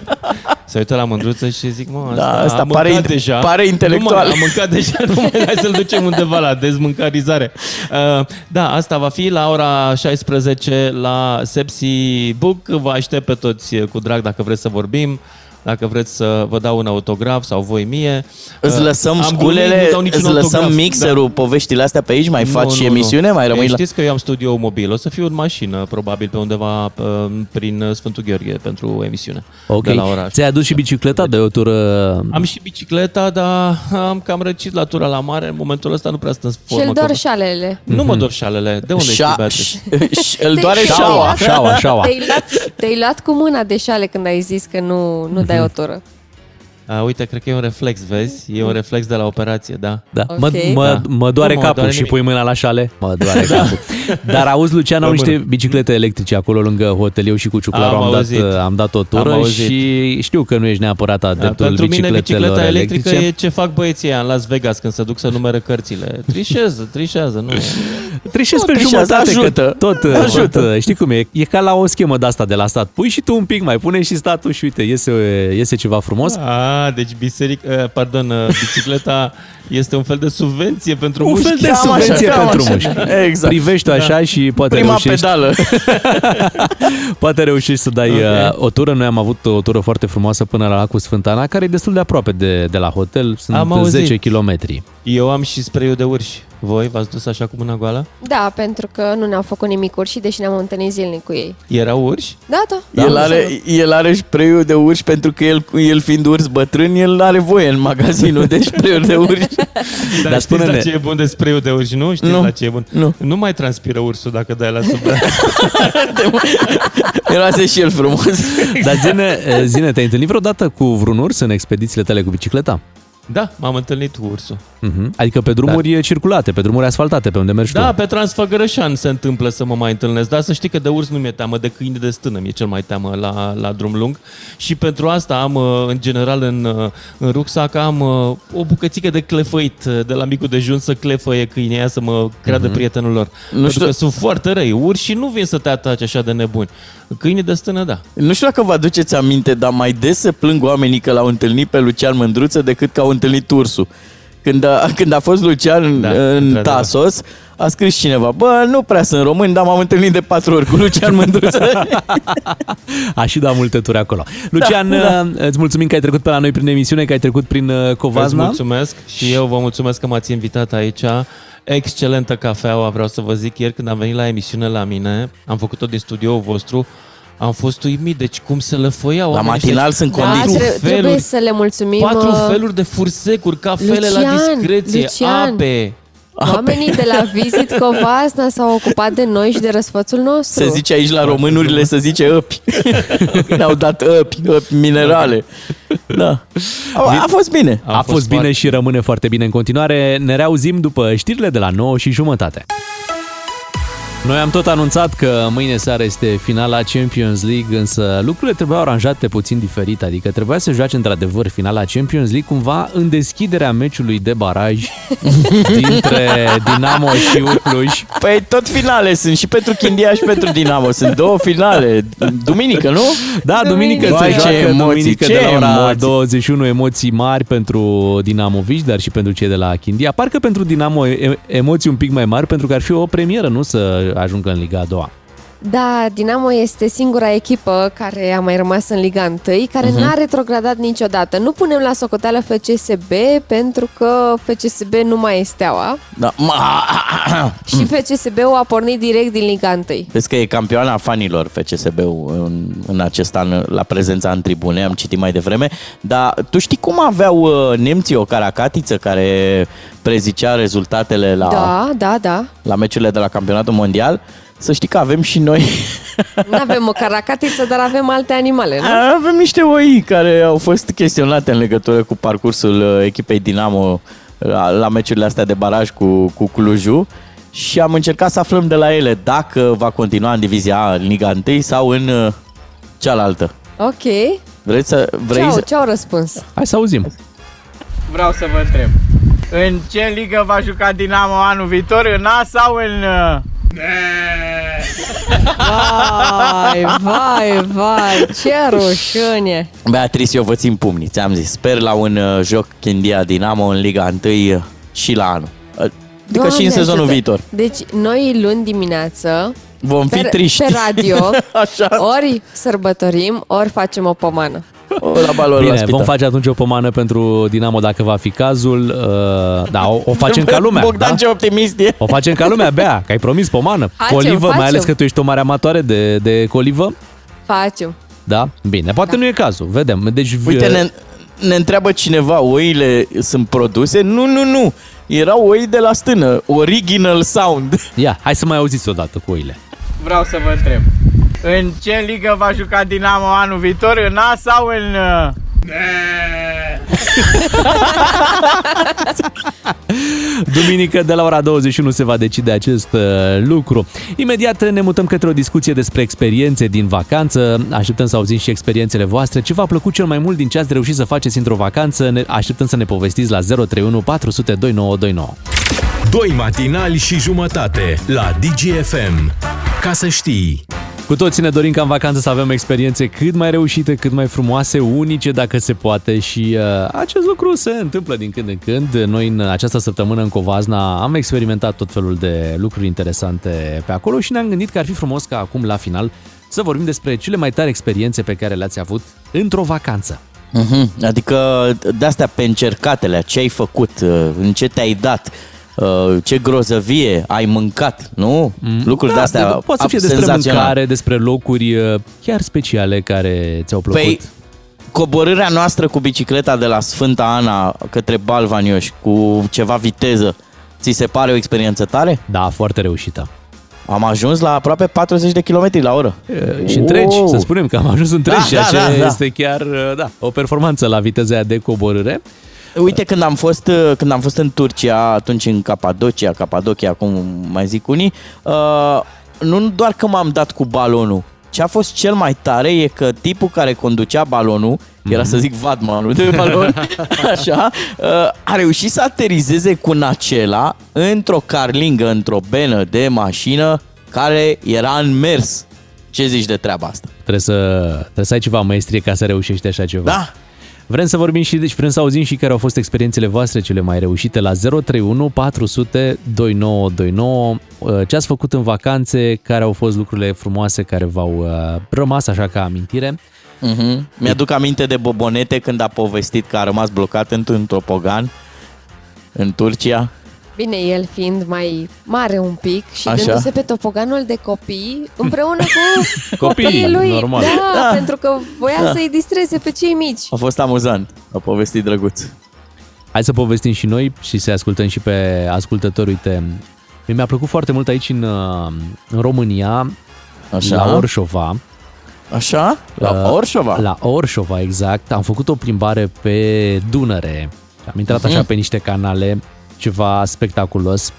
se uită la mândruță și zic, mă, asta, Da, asta am pare mâncat inte- deja. pare intelectual. Nu mai, am mâncat deja, nu mai hai să-l ducem undeva la dezmâncarizare. Uh, da, asta va fi la ora 16 la Sepsi Book. Vă aștept pe toți cu drag dacă vreți să vorbim. Dacă vreți să vă dau un autograf sau voi mie. Îți Uh, lăsăm am glumit, sculele, nu dau niciun îți lăsăm autograf. mixerul, poveștile astea pe aici, mai faci și emisiune, mai rămâi Ei, la... Știți că eu am studio mobil, o să fiu în mașină, probabil pe undeva uh, prin Sfântul Gheorghe pentru emisiune. Ok. De la oraș Ți-ai adus și bicicleta de o tură... am și bicicleta, dar am cam răcit la tura la mare. În momentul ăsta nu prea sunt în Și formă. el doar că- șalele. Nu mă dor șalele. De unde Șa- știi, Beatrice? ș- Îl doare Te-ai șaua. luat- șaua, șaua. Te-ai luat, te-ai luat cu mâna de șale când ai zis că nu, nu dai o tură. A, uite, cred că e un reflex, vezi? E un reflex de la operație, da. Da. Ok. Mă, mă, Da. mă doare Nu mă capul doare și nimic. pui mâna la șale. Mă doare capul. Dar auzi, Lucian, au Rămână. niște biciclete electrice acolo lângă hotel. Eu și cu Ciuclaru Am am, dat, auzit. am dat o Am tură auzit. și știu că nu ești neapărat adeptul Pentru mine bicicletelor bicicleta electrică electrice. e ce fac băieții ăia în Las Vegas când se duc să numere cărțile. Trișează, trișează, nu Trișezi Nu, pe trișează, jumătate, ajută. că tot, Ajută. tot, știi cum e, e ca la o schemă de asta de la stat. Pui și tu un pic, mai pune și statul și uite, iese, iese ceva frumos. A, deci biseric, pardon, uh, bicicleta este un fel de subvenție pentru Un mușchi. fel de Cam așa, subvenție cam pentru așa. mușchi. Exact. Privești tu așa și poate Prima reușești, pedală. poate reușești să dai Ok. uh, o tură. Noi am avut o tură foarte frumoasă până la lacul Sfântana, care e destul de aproape de, de la hotel. Sunt Am auzit. 10 km. Eu am și spray de urși. Voi v-ați dus așa cu mâna goală? Da, pentru că nu ne-au făcut nimic urși, deși ne-am întâlnit zilnic cu ei. Erau urși? Da, da. el, da, are, el are spray de urși pentru că el, el fiind urs bătrân, el are voie în magazinul de spray de urși. Dar, Dar Dar știți spune-ne- la ce e bun de spray de urși, nu? Știți Nu. la ce e bun? Nu. Nu mai transpiră ursul dacă dai la sub braț. Miroase și el frumos. Dar zine, zine, te-ai întâlnit vreodată cu vreun urs în expedițiile tale cu bicicleta? Da, m-am întâlnit cu ursul. Uh-huh. Adică pe drumuri circulate, pe drumuri asfaltate, pe unde mergi Da, tu. pe Transfăgărășan se întâmplă să mă mai întâlnesc, dar să știi că de urs nu mi-e teamă, de câini de stână mi-e cel mai teamă la, la drum lung și pentru asta am, uh, în general, în, uh, în rucsac am uh, o bucățică de clefăit uh, de la micul dejun să clefăie câinii aia să mă creadă Mhm. prietenul lor. Nu pentru știu- că sunt foarte răi, urși nu vin să te atace așa de nebuni. Câinii de stână, da. Nu știu dacă vă aduceți aminte, dar mai des se plâng oamenii că l-au întâlnit pe Lucian Mândruță decât că au întâlnit ursul. Când a, când a fost Lucian Da, da, în într-adevăr. Tasos, a scris cineva, bă, nu prea sunt români, dar m-am întâlnit de patru ori cu Lucian Mândruță. A și dat multe turi acolo. Lucian, Da, da. îți mulțumim că ai trecut pe la noi prin emisiune, că ai trecut prin uh, Vă Covazna. mulțumesc și eu vă mulțumesc că m-ați invitat aici. Excelentă cafeaua, vreau să vă zic, ieri când am venit la emisiune la mine, am făcut-o din studioul vostru, am fost uimit, deci cum se lăfăiau La oamenii matinal ăștia. sunt Da, condiții. tre- trebuie să le mulțumim. Patru uh, feluri de fursecuri, cafele la Lucian, discreție, Lucian. ape. Oamenii de la Visit Covasna s-au ocupat de noi și de răsfățul nostru. Se zice aici la românurile, se zice ăpi. Ne-au dat ăpi, ăpi minerale. Da. A, a fost bine. A, a fost, bine și rămâne foarte bine în continuare. Ne reauzim după știrile de la 9 și jumătate. Noi am tot anunțat că mâine seară este finala Champions League, însă lucrurile trebuiau aranjate puțin diferit, adică trebuia să joace într-adevăr finala Champions League cumva în deschiderea meciului de baraj dintre Dinamo și Ucluj. Păi tot finale sunt și pentru Chindia și pentru Dinamo. Sunt două finale. Duminică, nu? Da, duminică Vai, se ce joacă, emoții, duminică ce de la ora emoții. 21, emoții mari pentru Dinamovici, dar și pentru cei de la Chindia. Parcă pentru Dinamo e- emoții un pic mai mari, pentru că ar fi o premieră, nu să ajungă în Liga a doua. Da, Dinamo este singura echipă care a mai rămas în Liga 1, care Mhm. n-a retrogradat niciodată. Nu punem la socoteală FCSB pentru că FCSB nu mai e steaua Da. Ma... și FCSB-ul a pornit direct din Liga 1. Vezi că e campioana fanilor FCSB-ul în, în acest an la prezența în tribune, am citit mai devreme, dar tu știi cum aveau uh, nemții o caracatiță care prezicea rezultatele la, Da, da, da. la meciurile de la campionatul mondial? Să știi că avem și noi Nu avem o caracatiță, dar avem alte animale, nu? Avem niște oi care au fost chestionate în legătură cu parcursul uh, echipei Dinamo la, la meciurile astea de baraj cu, cu Clujul și am încercat să aflăm de la ele dacă va continua în divizia A, în Liga 1 sau în uh, cealaltă. Ok. Vreți să... Vrei Ce au, să... ce au răspuns? Hai să auzim. Vreau să vă întreb. În ce ligă va juca Dinamo anul viitor? În A sau în... uh, Vai, vai, vai, ce rușine! Beatrice, eu vă țin pumnii, ți-am zis. Sper la un uh, joc Chindia Dinamo în Liga 1 uh, și la anul. Uh, Adică și în Doamne sezonul ajută. viitor. Deci, noi luni dimineață Vom fi pe, triști. pe radio, Așa. ori sărbătorim, ori facem o pomană. O, la balon la Bine, spital. vom face atunci o pomană pentru Dinamo dacă va fi cazul. Uh, Da, o, o facem ca lumea. Bogdan da? ce optimist e. O facem ca lumea, bea, că ai promis pomană. Facem, colivă, mai facem. ales că tu ești o mare amatoare de, de colivă. Facem. Da? Bine, poate nu e cazul, vedem. Deci, Uite, ne, ne întreabă cineva, oile sunt produse? Nu, nu, nu. Erau oi de la stână. Original sound. Ia, hai să mai auziți odată cu oile. Vreau să vă întreb. În ce ligă va juca Dinamo anul viitor? În A sau în... uh, Duminică de la ora 21 se va decide acest uh, lucru. Imediat ne mutăm către o discuție despre experiențe din vacanță. Așteptăm să auzim și experiențele voastre. Ce v-a plăcut cel mai mult din ce ați reușit să faceți într-o vacanță? Ne așteptăm să ne povestiți la 031 400 2929. Doi matinali și jumătate la DGFM. Ca să știi. Cu toții ne dorim ca în vacanță să avem experiențe cât mai reușite, cât mai frumoase, unice dacă se poate și uh, acest lucru se întâmplă din când în când. Noi în această săptămână în Covazna am experimentat tot felul de lucruri interesante pe acolo și ne-am gândit că ar fi frumos ca acum la final să vorbim despre cele mai tari experiențe pe care le-ați avut într-o vacanță. Uh-huh. Adică de-astea pe încercatele, ce ai făcut, uh, în ce te-ai dat, uh, ce grozăvie ai mâncat, nu? Mm. Lucruri de-astea poate să fie despre senzaționale. mâncare, despre locuri uh, chiar speciale care ți-au plăcut. Păi, coborârea noastră cu bicicleta de la Sfânta Ana către Balvanioș cu ceva viteză, ți se pare o experiență tare? Da, foarte reușită. Am ajuns la aproape 40 de km la oră. Și întregi, să spunem că am ajuns întregi, Da, ceea da, ce da, da. este chiar uh, da, o performanță la viteza aia de coborâre. Uite, când am fost, uh, când am fost în Turcia, atunci în Capadocia, Capadocia, cum mai zic unii, uh, nu doar că m-am dat cu balonul, ce a fost cel mai tare e că tipul care conducea balonul, era să zic vadmanul de balon, așa, uh, a reușit să aterizeze cu nacela într-o carlingă, într-o benă de mașină care era în mers. Ce zici de treaba asta? Trebuie să, trebuie să ai ceva maestrie ca să reușești așa ceva. Da. Vrem să vorbim și, deci vrem să auzim și care au fost experiențele voastre cele mai reușite la 031 400 2929. Uh, Ce ați făcut în vacanțe, care au fost lucrurile frumoase care v-au uh, rămas așa ca amintire. Uh-huh. Mi-aduc aminte de Bobonete când a povestit că a rămas blocat într-un topogan în Turcia. Bine, el fiind mai mare un pic și Așa. dându-se pe topoganul de copii împreună cu Copiii, copiii lui. normal. Da, Da. pentru că voia Da. să-i distreze pe cei mici. A fost amuzant, a povestit drăguț. Hai să povestim și noi și să ascultăm și pe ascultători. Uite, mie mi-a plăcut foarte mult aici în, uh, în România, Așa. la Orșova. Așa? La Uh, Orșova? La Orșova, exact. Am făcut o plimbare pe Dunăre. Am intrat așa Mhm. pe niște canale, ceva spectaculos.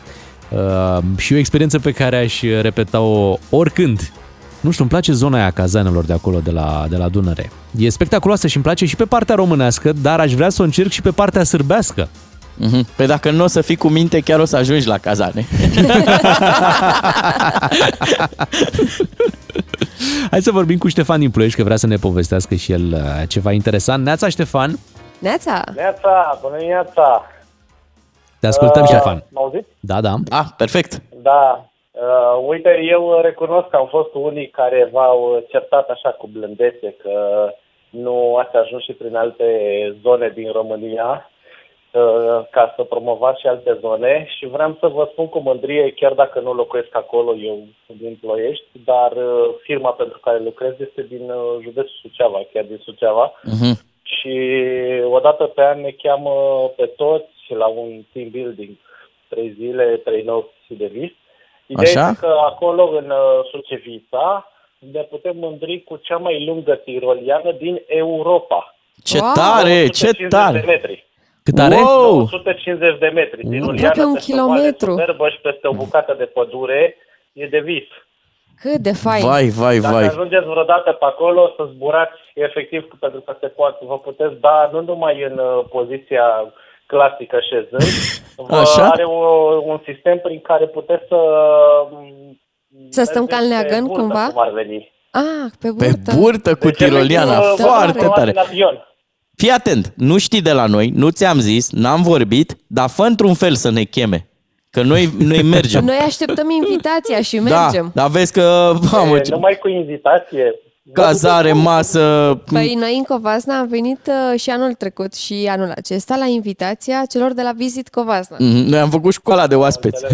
Uh, și o experiență pe care aș repeta-o oricând. Nu știu, îmi place zona aia a cazanelor de acolo, de la, de la Dunăre. E spectaculoasă și îmi place și pe partea românească, dar aș vrea să o încerc și pe partea sârbească. Mhm. Păi dacă nu o să fii cu minte, chiar o să ajungi la cazane. Hai să vorbim cu Ștefan din Ploiești, că vrea să ne povestească și el uh, ceva interesant. Neața, Ștefan, Neața! Neața, bună dimineața! Te ascultăm, Uh, Ștefan. mă auziți? Da, da. Ah, perfect. Da. Uh, uite, eu recunosc că am fost unii care v-au certat așa cu blândețe că nu ați ajuns și prin alte zone din România uh, ca să promovați și alte zone și vreau să vă spun cu mândrie, chiar dacă nu locuiesc acolo, eu sunt din Ploiești, dar uh, firma pentru care lucrez este din uh, județul Suceava, chiar din Suceava. Mhm. Și o dată pe an ne cheamă pe toți la un team building, trei zile, trei nopți de vis. Ideea Așa? este că acolo, în uh, Sucevița, ne putem mândri cu cea mai lungă tiroliană din Europa. Ce tare, ce 250 tare! De metri. Cât are? Wow! 150 de metri. Tiroliană Aproape un peste o mare kilometru. superbă și peste o bucată de pădure e de vis. Cât de fain! Vai, vai, Dacă vai. ajungeți vreodată pe acolo, să zburați efectiv, pentru că se poate, vă puteți da nu numai în uh, poziția clasică șezând, vă Așa? are o, un sistem prin care puteți să... mm, Să stăm ca în mergeți pe leagăn burtă, cumva? Cum ar veni. Ah, pe Pe burtă. burtă cu Deci, tiroliana, efectiv, vă foarte luați tare. în avion. Fii atent, nu știi de la noi, nu ți-am zis, n-am vorbit, dar fă într-un fel să ne cheme. Că noi, noi mergem. Noi așteptăm invitația și da, mergem. dar vezi că, mamă, E, ce Numai cu invitație. Cazare, masă... Păi noi în Covasna am venit uh, și anul trecut și anul acesta la invitația celor de la Visit Covasna. Mhm, Noi am făcut școala de oaspeți.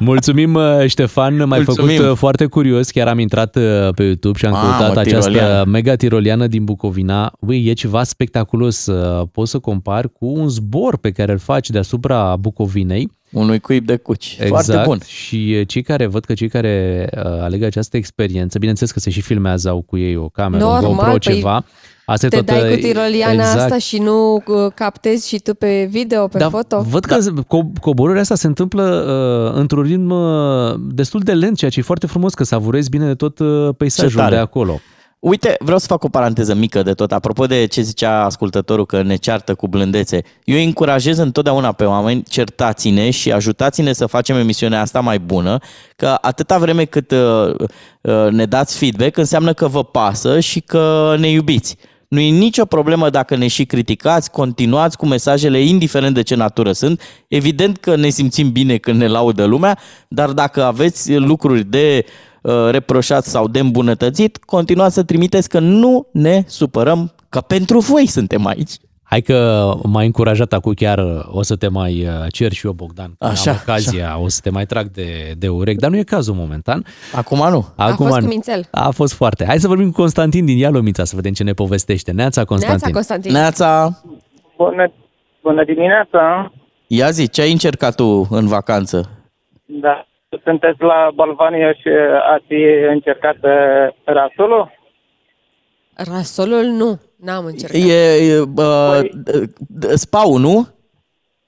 Mulțumim, uh, Ștefan, m-ai Mulțumim. făcut uh, foarte curios. Chiar am intrat uh, pe YouTube și am Mamă, căutat această tiroliană. mega tiroliană din Bucovina. Băi, e ceva spectaculos. Uh, Poți să compari cu un zbor pe care îl faci deasupra Bucovinei. Unui cuib de cuci. Exact. Foarte bun. Și uh, cei care văd că cei care uh, aleg această experiență, bineînțeles că se și filmează, au cu ei o cameră, un Normal, GoPro, păi ceva. Asta e Te tot, dai uh, cu tiroliana exact. asta și nu uh, captezi și tu pe video, pe Da, foto? Văd că co- coborârea asta se întâmplă uh, într-un ritm uh, destul de lent, ceea ce e foarte frumos, că savurezi bine de tot uh, peisajul tare. de acolo. Uite, vreau să fac o paranteză mică de tot. Apropo de ce zicea ascultătorul că ne ceartă cu blândețe, eu îi încurajez întotdeauna pe oameni, certați-ne și ajutați-ne să facem emisiunea asta mai bună, că atâta vreme cât uh, uh, ne dați feedback, înseamnă că vă pasă și că ne iubiți. Nu e nicio problemă dacă ne și criticați, continuați cu mesajele, indiferent de ce natură sunt. Evident că ne simțim bine când ne laudă lumea, dar dacă aveți lucruri de uh, reproșat sau de îmbunătățit, continuați să trimiteți că nu ne supărăm, că pentru voi suntem aici. Hai că m-ai încurajat acum chiar uh, o să te mai uh, cer și eu, Bogdan. Când Așa, am ocazia, o să te mai trag de, de urechi, dar nu e cazul momentan. Acum nu. Acum fost nu. cu mințel. A fost foarte. Hai să vorbim cu Constantin din Ialomița, să vedem ce ne povestește. Neața, Constantin. Neața, Constantin. Neața, Bună, bună dimineața! ia zi, ce ai încercat tu în vacanță? Da, sunteți la Balvania și ați încercat uh, rasolul? Rasolul nu, n-am încercat. E, e uh, spau, nu?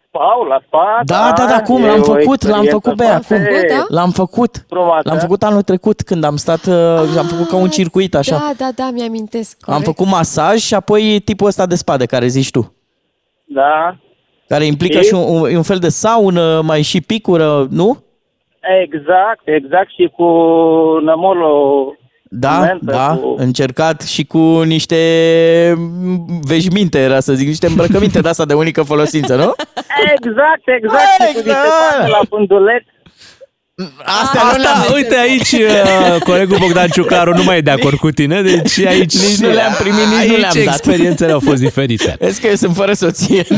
Spau la spa, Da, da, da, cum? e L-am o făcut, l-am experiență făcut pe acum. foarte da? L-am făcut. frumoasă. L-am făcut anul trecut când am stat, uh, am făcut ca un circuit așa. Da, da, da, mi-amintesc. Am corect. făcut masaj și apoi tipul ăsta de spa de care zici tu. Da, Care implică Și? și un, un, un fel de saună, mai și picură, nu? Exact, exact și cu nămolul Da, Mentă da, cu- încercat și cu niște veșminte, era să zic, niște îmbrăcăminte de asta de unică folosință, nu? Exact, exact, și cu niște Exact. parte la funduleț. Astea Asta, nu le-am uite aici, uh, colegul Bogdan Ciucaru nu mai e de acord cu tine, deci aici Nici nu le-am primit, nici nu aici le-am dat. experiențele au fost diferite. Vezi că eu sunt fără soție.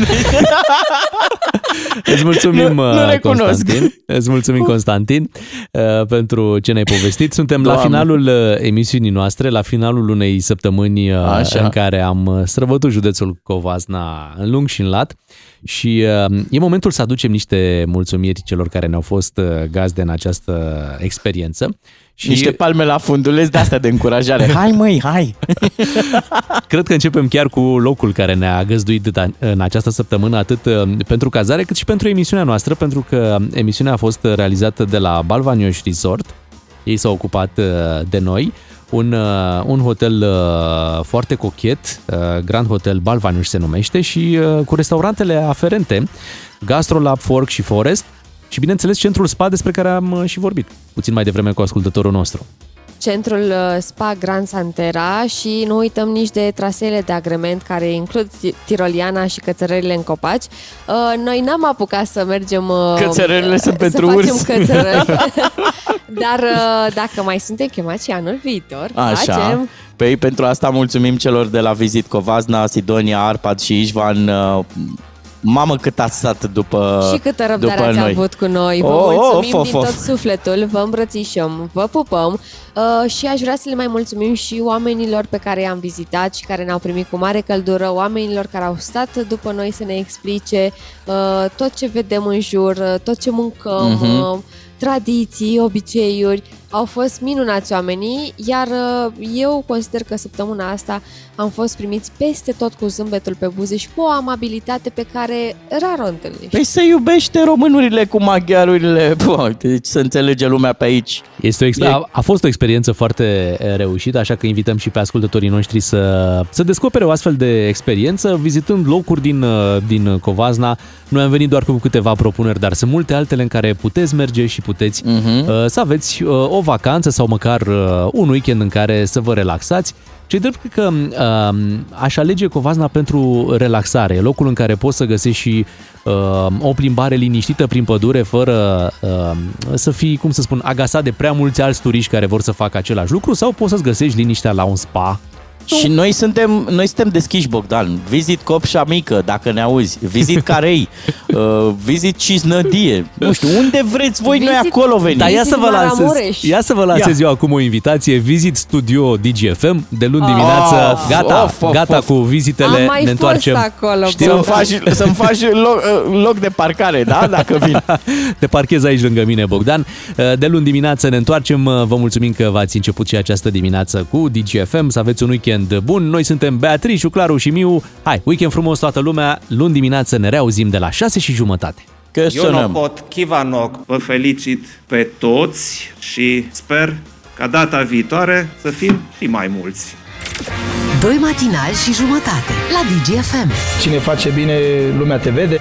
Îți mulțumim, Nu- nu uh, recunosc. Constantin. Îți mulțumim, Constantin, uh, pentru ce ne-ai povestit. Suntem la Doamne. finalul uh, emisiunii noastre, la finalul unei săptămâni uh, Așa. în care am uh, străbătut județul Covasna în lung și în lat și uh, e momentul să aducem niște mulțumiri celor care ne-au fost uh, gazde în această experiență. Și niște palme la funduleț de astea de încurajare. Hai măi, hai! Cred că începem chiar cu locul care ne-a găzduit da- în această săptămână, atât uh, pentru cazare, cât și pentru emisiunea noastră, pentru că emisiunea a fost realizată de la Balvanioș Resort. Ei s-au ocupat uh, de noi. Un, uh, un hotel uh, foarte cochet, uh, Grand Hotel Balvanioș se numește, și uh, cu restaurantele aferente, Gastrolab, Fork și Forest, și bineînțeles centrul spa despre care am uh, și vorbit puțin mai devreme cu ascultătorul nostru. Centrul uh, Spa Grand Santera și nu uităm nici de traseele de agrement care includ ti- tiroliana și cățărările în copaci. Uh, Noi n-am apucat să mergem... uh, Cățărările sunt să pentru facem urs. cățărări. Dar uh, dacă mai suntem chemați și anul viitor, Așa. facem. Păi pentru asta mulțumim celor de la Visit Covazna, Sidonia, Arpad și Ișvan. Uh, Mamă cât ați stat după Și câtă răbdare după ați noi. avut cu noi. Vă Oh, oh, mulțumim of, din of. tot sufletul, vă îmbrățișăm, vă pupăm uh, și aș vrea să le mai mulțumim și oamenilor pe care i-am vizitat și care ne-au primit cu mare căldură, oamenilor care au stat după noi să ne explice uh, tot ce vedem în jur, uh, tot ce mâncăm, Mhm. uh, tradiții, obiceiuri. Au fost minunați oamenii, iar uh, eu consider că săptămâna asta am fost primiți peste tot cu zâmbetul pe buze și cu o amabilitate pe care rar o întâlnești. Păi să iubește românurile cu maghiarurile. Bă, deci să înțelege lumea pe aici. Este o exp- a, a fost o experiență foarte eh, reușită, așa că invităm și pe ascultătorii noștri să, să descopere o astfel de experiență, vizitând locuri din, eh, din Covazna. Noi am venit doar cu câteva propuneri, dar sunt multe altele în care puteți merge și puteți Mhm. uh, să aveți uh, o vacanță sau măcar uh, un weekend în care să vă relaxați. Ce drept cred că uh, aș alege Covazna pentru relaxare, E locul în care poți să găsești și uh, o plimbare liniștită prin pădure fără uh, să fii, cum să spun, agasat de prea mulți alți turiști care vor să facă același lucru sau poți să-ți găsești liniștea la un spa. Și noi suntem, noi suntem deschiși, Bogdan. Vizit Copșa Mică, dacă ne auzi. Vizit Carei. uh, vizit Cisnădie. Nu știu, unde vreți voi, noi Vizit- acolo venim. Dar ia să vă lansez, Maramureș. ia să vă lansez eu acum o invitație. Visit Studio DGFM de luni dimineață. Of, gata, of, of, gata of. cu vizitele. Am mai ne întoarcem. fost acolo, Știu, să-mi faci, să-mi faci loc, uh, loc de parcare, da? Dacă vin. Te parchez aici lângă mine, Bogdan. De luni dimineață ne întoarcem. Vă mulțumim că v-ați început și această dimineață cu DGFM. Să aveți un weekend bun. Noi suntem Beatrice, Claru și Miu. Hai, weekend frumos toată lumea. Luni dimineață ne reauzim de la 6 și jumătate. Că Ionopot Kivanok vă felicit pe toți și sper ca data viitoare să fim și mai mulți. Doi matinali și jumătate la DGFM. Cine face bine, lumea te vede.